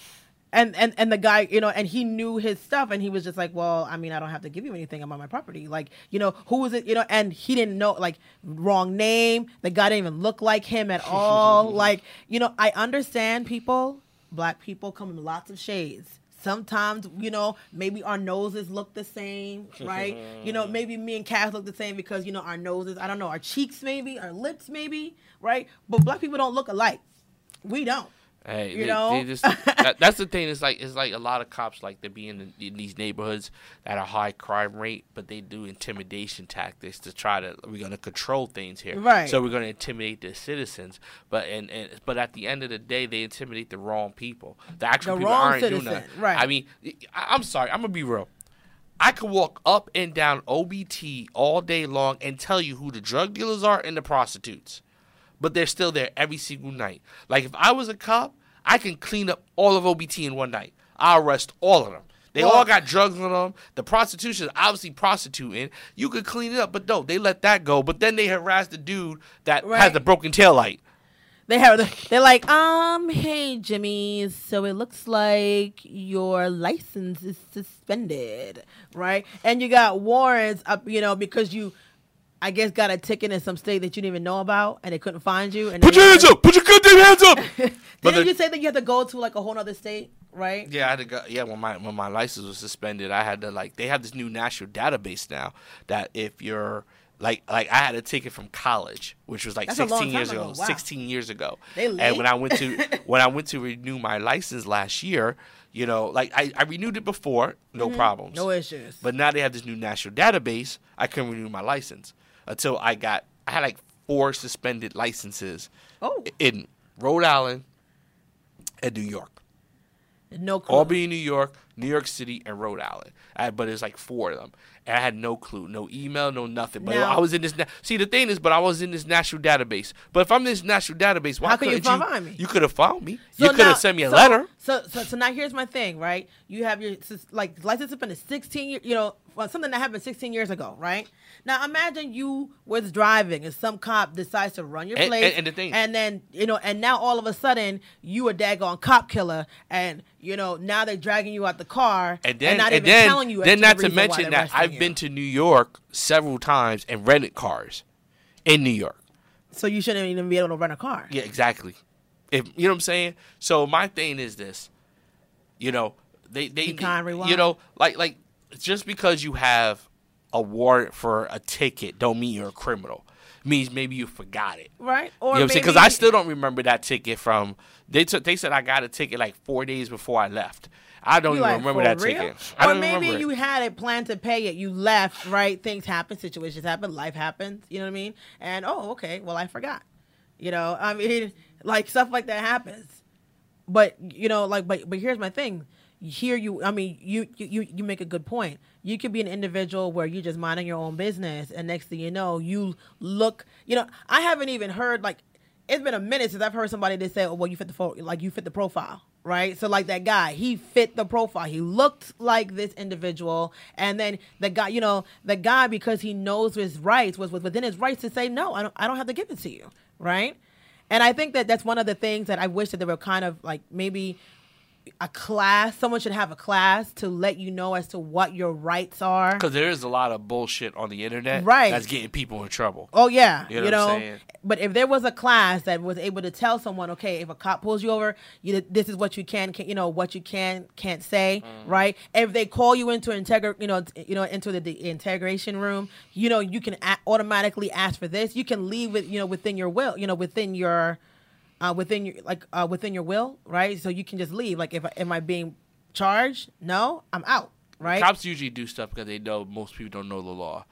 and and and the guy, you know, and he knew his stuff and he was just like, "Well, I mean, I don't have to give you anything about my property." Like, you know, who was it, you know, and he didn't know like wrong name. The guy didn't even look like him at all. like, you know, I understand people, black people come in lots of shades sometimes you know maybe our noses look the same right? You know maybe me and Cass look the same because you know our noses i don't know our cheeks maybe our lips maybe right? But black people don't look alike. We don't Hey, You they, know? they just, that, that's the thing. It's like it's like a lot of cops like to be in, the, in these neighborhoods at a high crime rate, but they do intimidation tactics to try to we're gonna control things here. Right. So we're gonna intimidate the citizens, but and, and but at the end of the day, they intimidate the wrong people. The actual The people aren't doing that. right. I mean, I, I'm sorry. I'm gonna be real. I could walk up and down OBT all day long and tell you who the drug dealers are and the prostitutes but they're still there every single night. Like if I was a cop, I can clean up all of OBT in one night. I'll arrest all of them. They Well- all got drugs on them. The prostitution is obviously prostituting. You could clean it up, but no, they let that go. But then they harass the dude that has the broken tail light. They have. They're like, um, hey Jimmy. So it looks like your license is suspended, right? And you got warrants up, you know, because you, I guess, got a ticket in some state that you didn't even know about, and they couldn't find you. And Put your hands up! Put your goddamn hands up! Didn't the- you say that you had to go to like a whole other state, right? Yeah, I had to go. Yeah, when my when my license was suspended, I had to like they have this new national database now that if you're like like I had a ticket from college, which was like That's 16 years ago. ago. Wow. 16 years ago. They and when I went to when I went to renew my license last year, you know, like I, I renewed it before, no problems. Mm-hmm. No issues. But now they have this new national database. I couldn't renew my license until I got. I had like four suspended licenses oh, in Rhode Island and New York. no clue. Albany, New York, New York City, and Rhode Island. I, but it's like four of them. And I had no clue, no email, no nothing. But Now- I was in this. Na- See, the thing is, but I was in this national database. But if I'm in this national database, why How could you find me? You could have found me. So you could have sent me a so- letter. So, so, so now here's my thing, right? You have your like license been 16 years, you know, well, something that happened 16 years ago, right? Now imagine you was driving and some cop decides to run your And- place, and- and the thing- and then you know, and now all of a sudden you a daggone cop killer, and you know now they're dragging you out the car And then, not and, even then, telling you. then not to mention that arresting I've been to New York several times and rented cars in New York. So you shouldn't even be able to rent a car. Yeah, exactly. If you know what I'm saying. So my thing is this. You know, they they You you know like like just because you have a warrant for a ticket don't mean you're a criminal. means maybe you forgot it. Right? Or You know what I'm saying? Because I still don't remember that ticket from. They took. They said I got a ticket like four days before I left. I don't You even like, remember that real? ticket. I Or maybe you it. had it planned to pay it. You left, right? Things happen, situations happen, life happens. You know what I mean? And oh, okay, well, I forgot. You know, I mean, like stuff like that happens. But you know, like, but but here's my thing. Here you, I mean, you you you make a good point. You could be an individual where you're just minding your own business, and next thing you know, you look. You know, I haven't even heard like it's been a minute since I've heard somebody that say, "Oh, well, you fit the fo- like you fit the profile." Right, so like that guy, he fit the profile. He looked like this individual, and then the guy, you know, the guy because he knows his rights was, within his rights to say, "No, I don't, I don't have to give it to you." Right, and I think that that's one of the things that I wish that they were kind of like maybe a class. Someone should have a class to let you know as to what your rights are. Because there is a lot of bullshit on the internet Right. that's getting people in trouble. Oh yeah, You you know know. I'm saying? But if there was a class that was able to tell someone, okay, if a cop pulls you over, you this is what you can, can you know, what you can can't say, Mm. right? If they call you into integra, you know, you know, into the, the integration room, you know, you can a- automatically ask for this. You can leave with, you know, within your will, you know, within your, uh, within your like uh, within your will, right? So you can just leave. Like, if am I being charged? No, I'm out, right? Cops usually do stuff because they know most people don't know the law.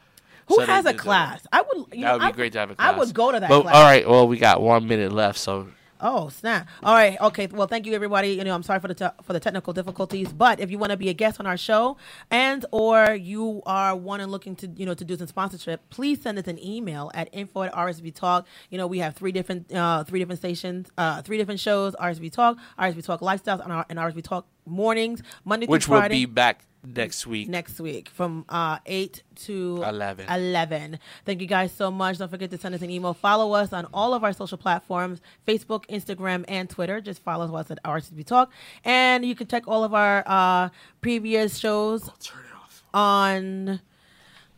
Who So has a that. class? I would. You That would be I great to have a class. I would go to that But, class. All right. Well, we got one minute left, so Oh snap! All right, okay. Well, thank you everybody. You know, I'm sorry for the te- for the technical difficulties, but if you want to be a guest on our show, and or you are one and looking to you know to do some sponsorship, please send us an email at info at RSB Talk. You know, we have three different uh, three different stations, uh, three different shows: RSB Talk, RSB Talk Lifestyles, and, our, and RSB Talk Mornings, Monday Which through Friday. Which will be back next week. next week from uh, 8 to 11. 11. Thank you guys so much. Don't forget to send us an email. Follow us on all of our social platforms Facebook, Instagram, and Twitter. Just follow us at RSB Talk. And you can check all of our uh, previous shows Turn it off. on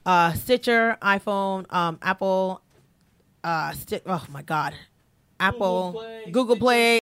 uh, Stitcher, iPhone, um, Apple, uh, Sti- oh my God, Apple, Play, Google Play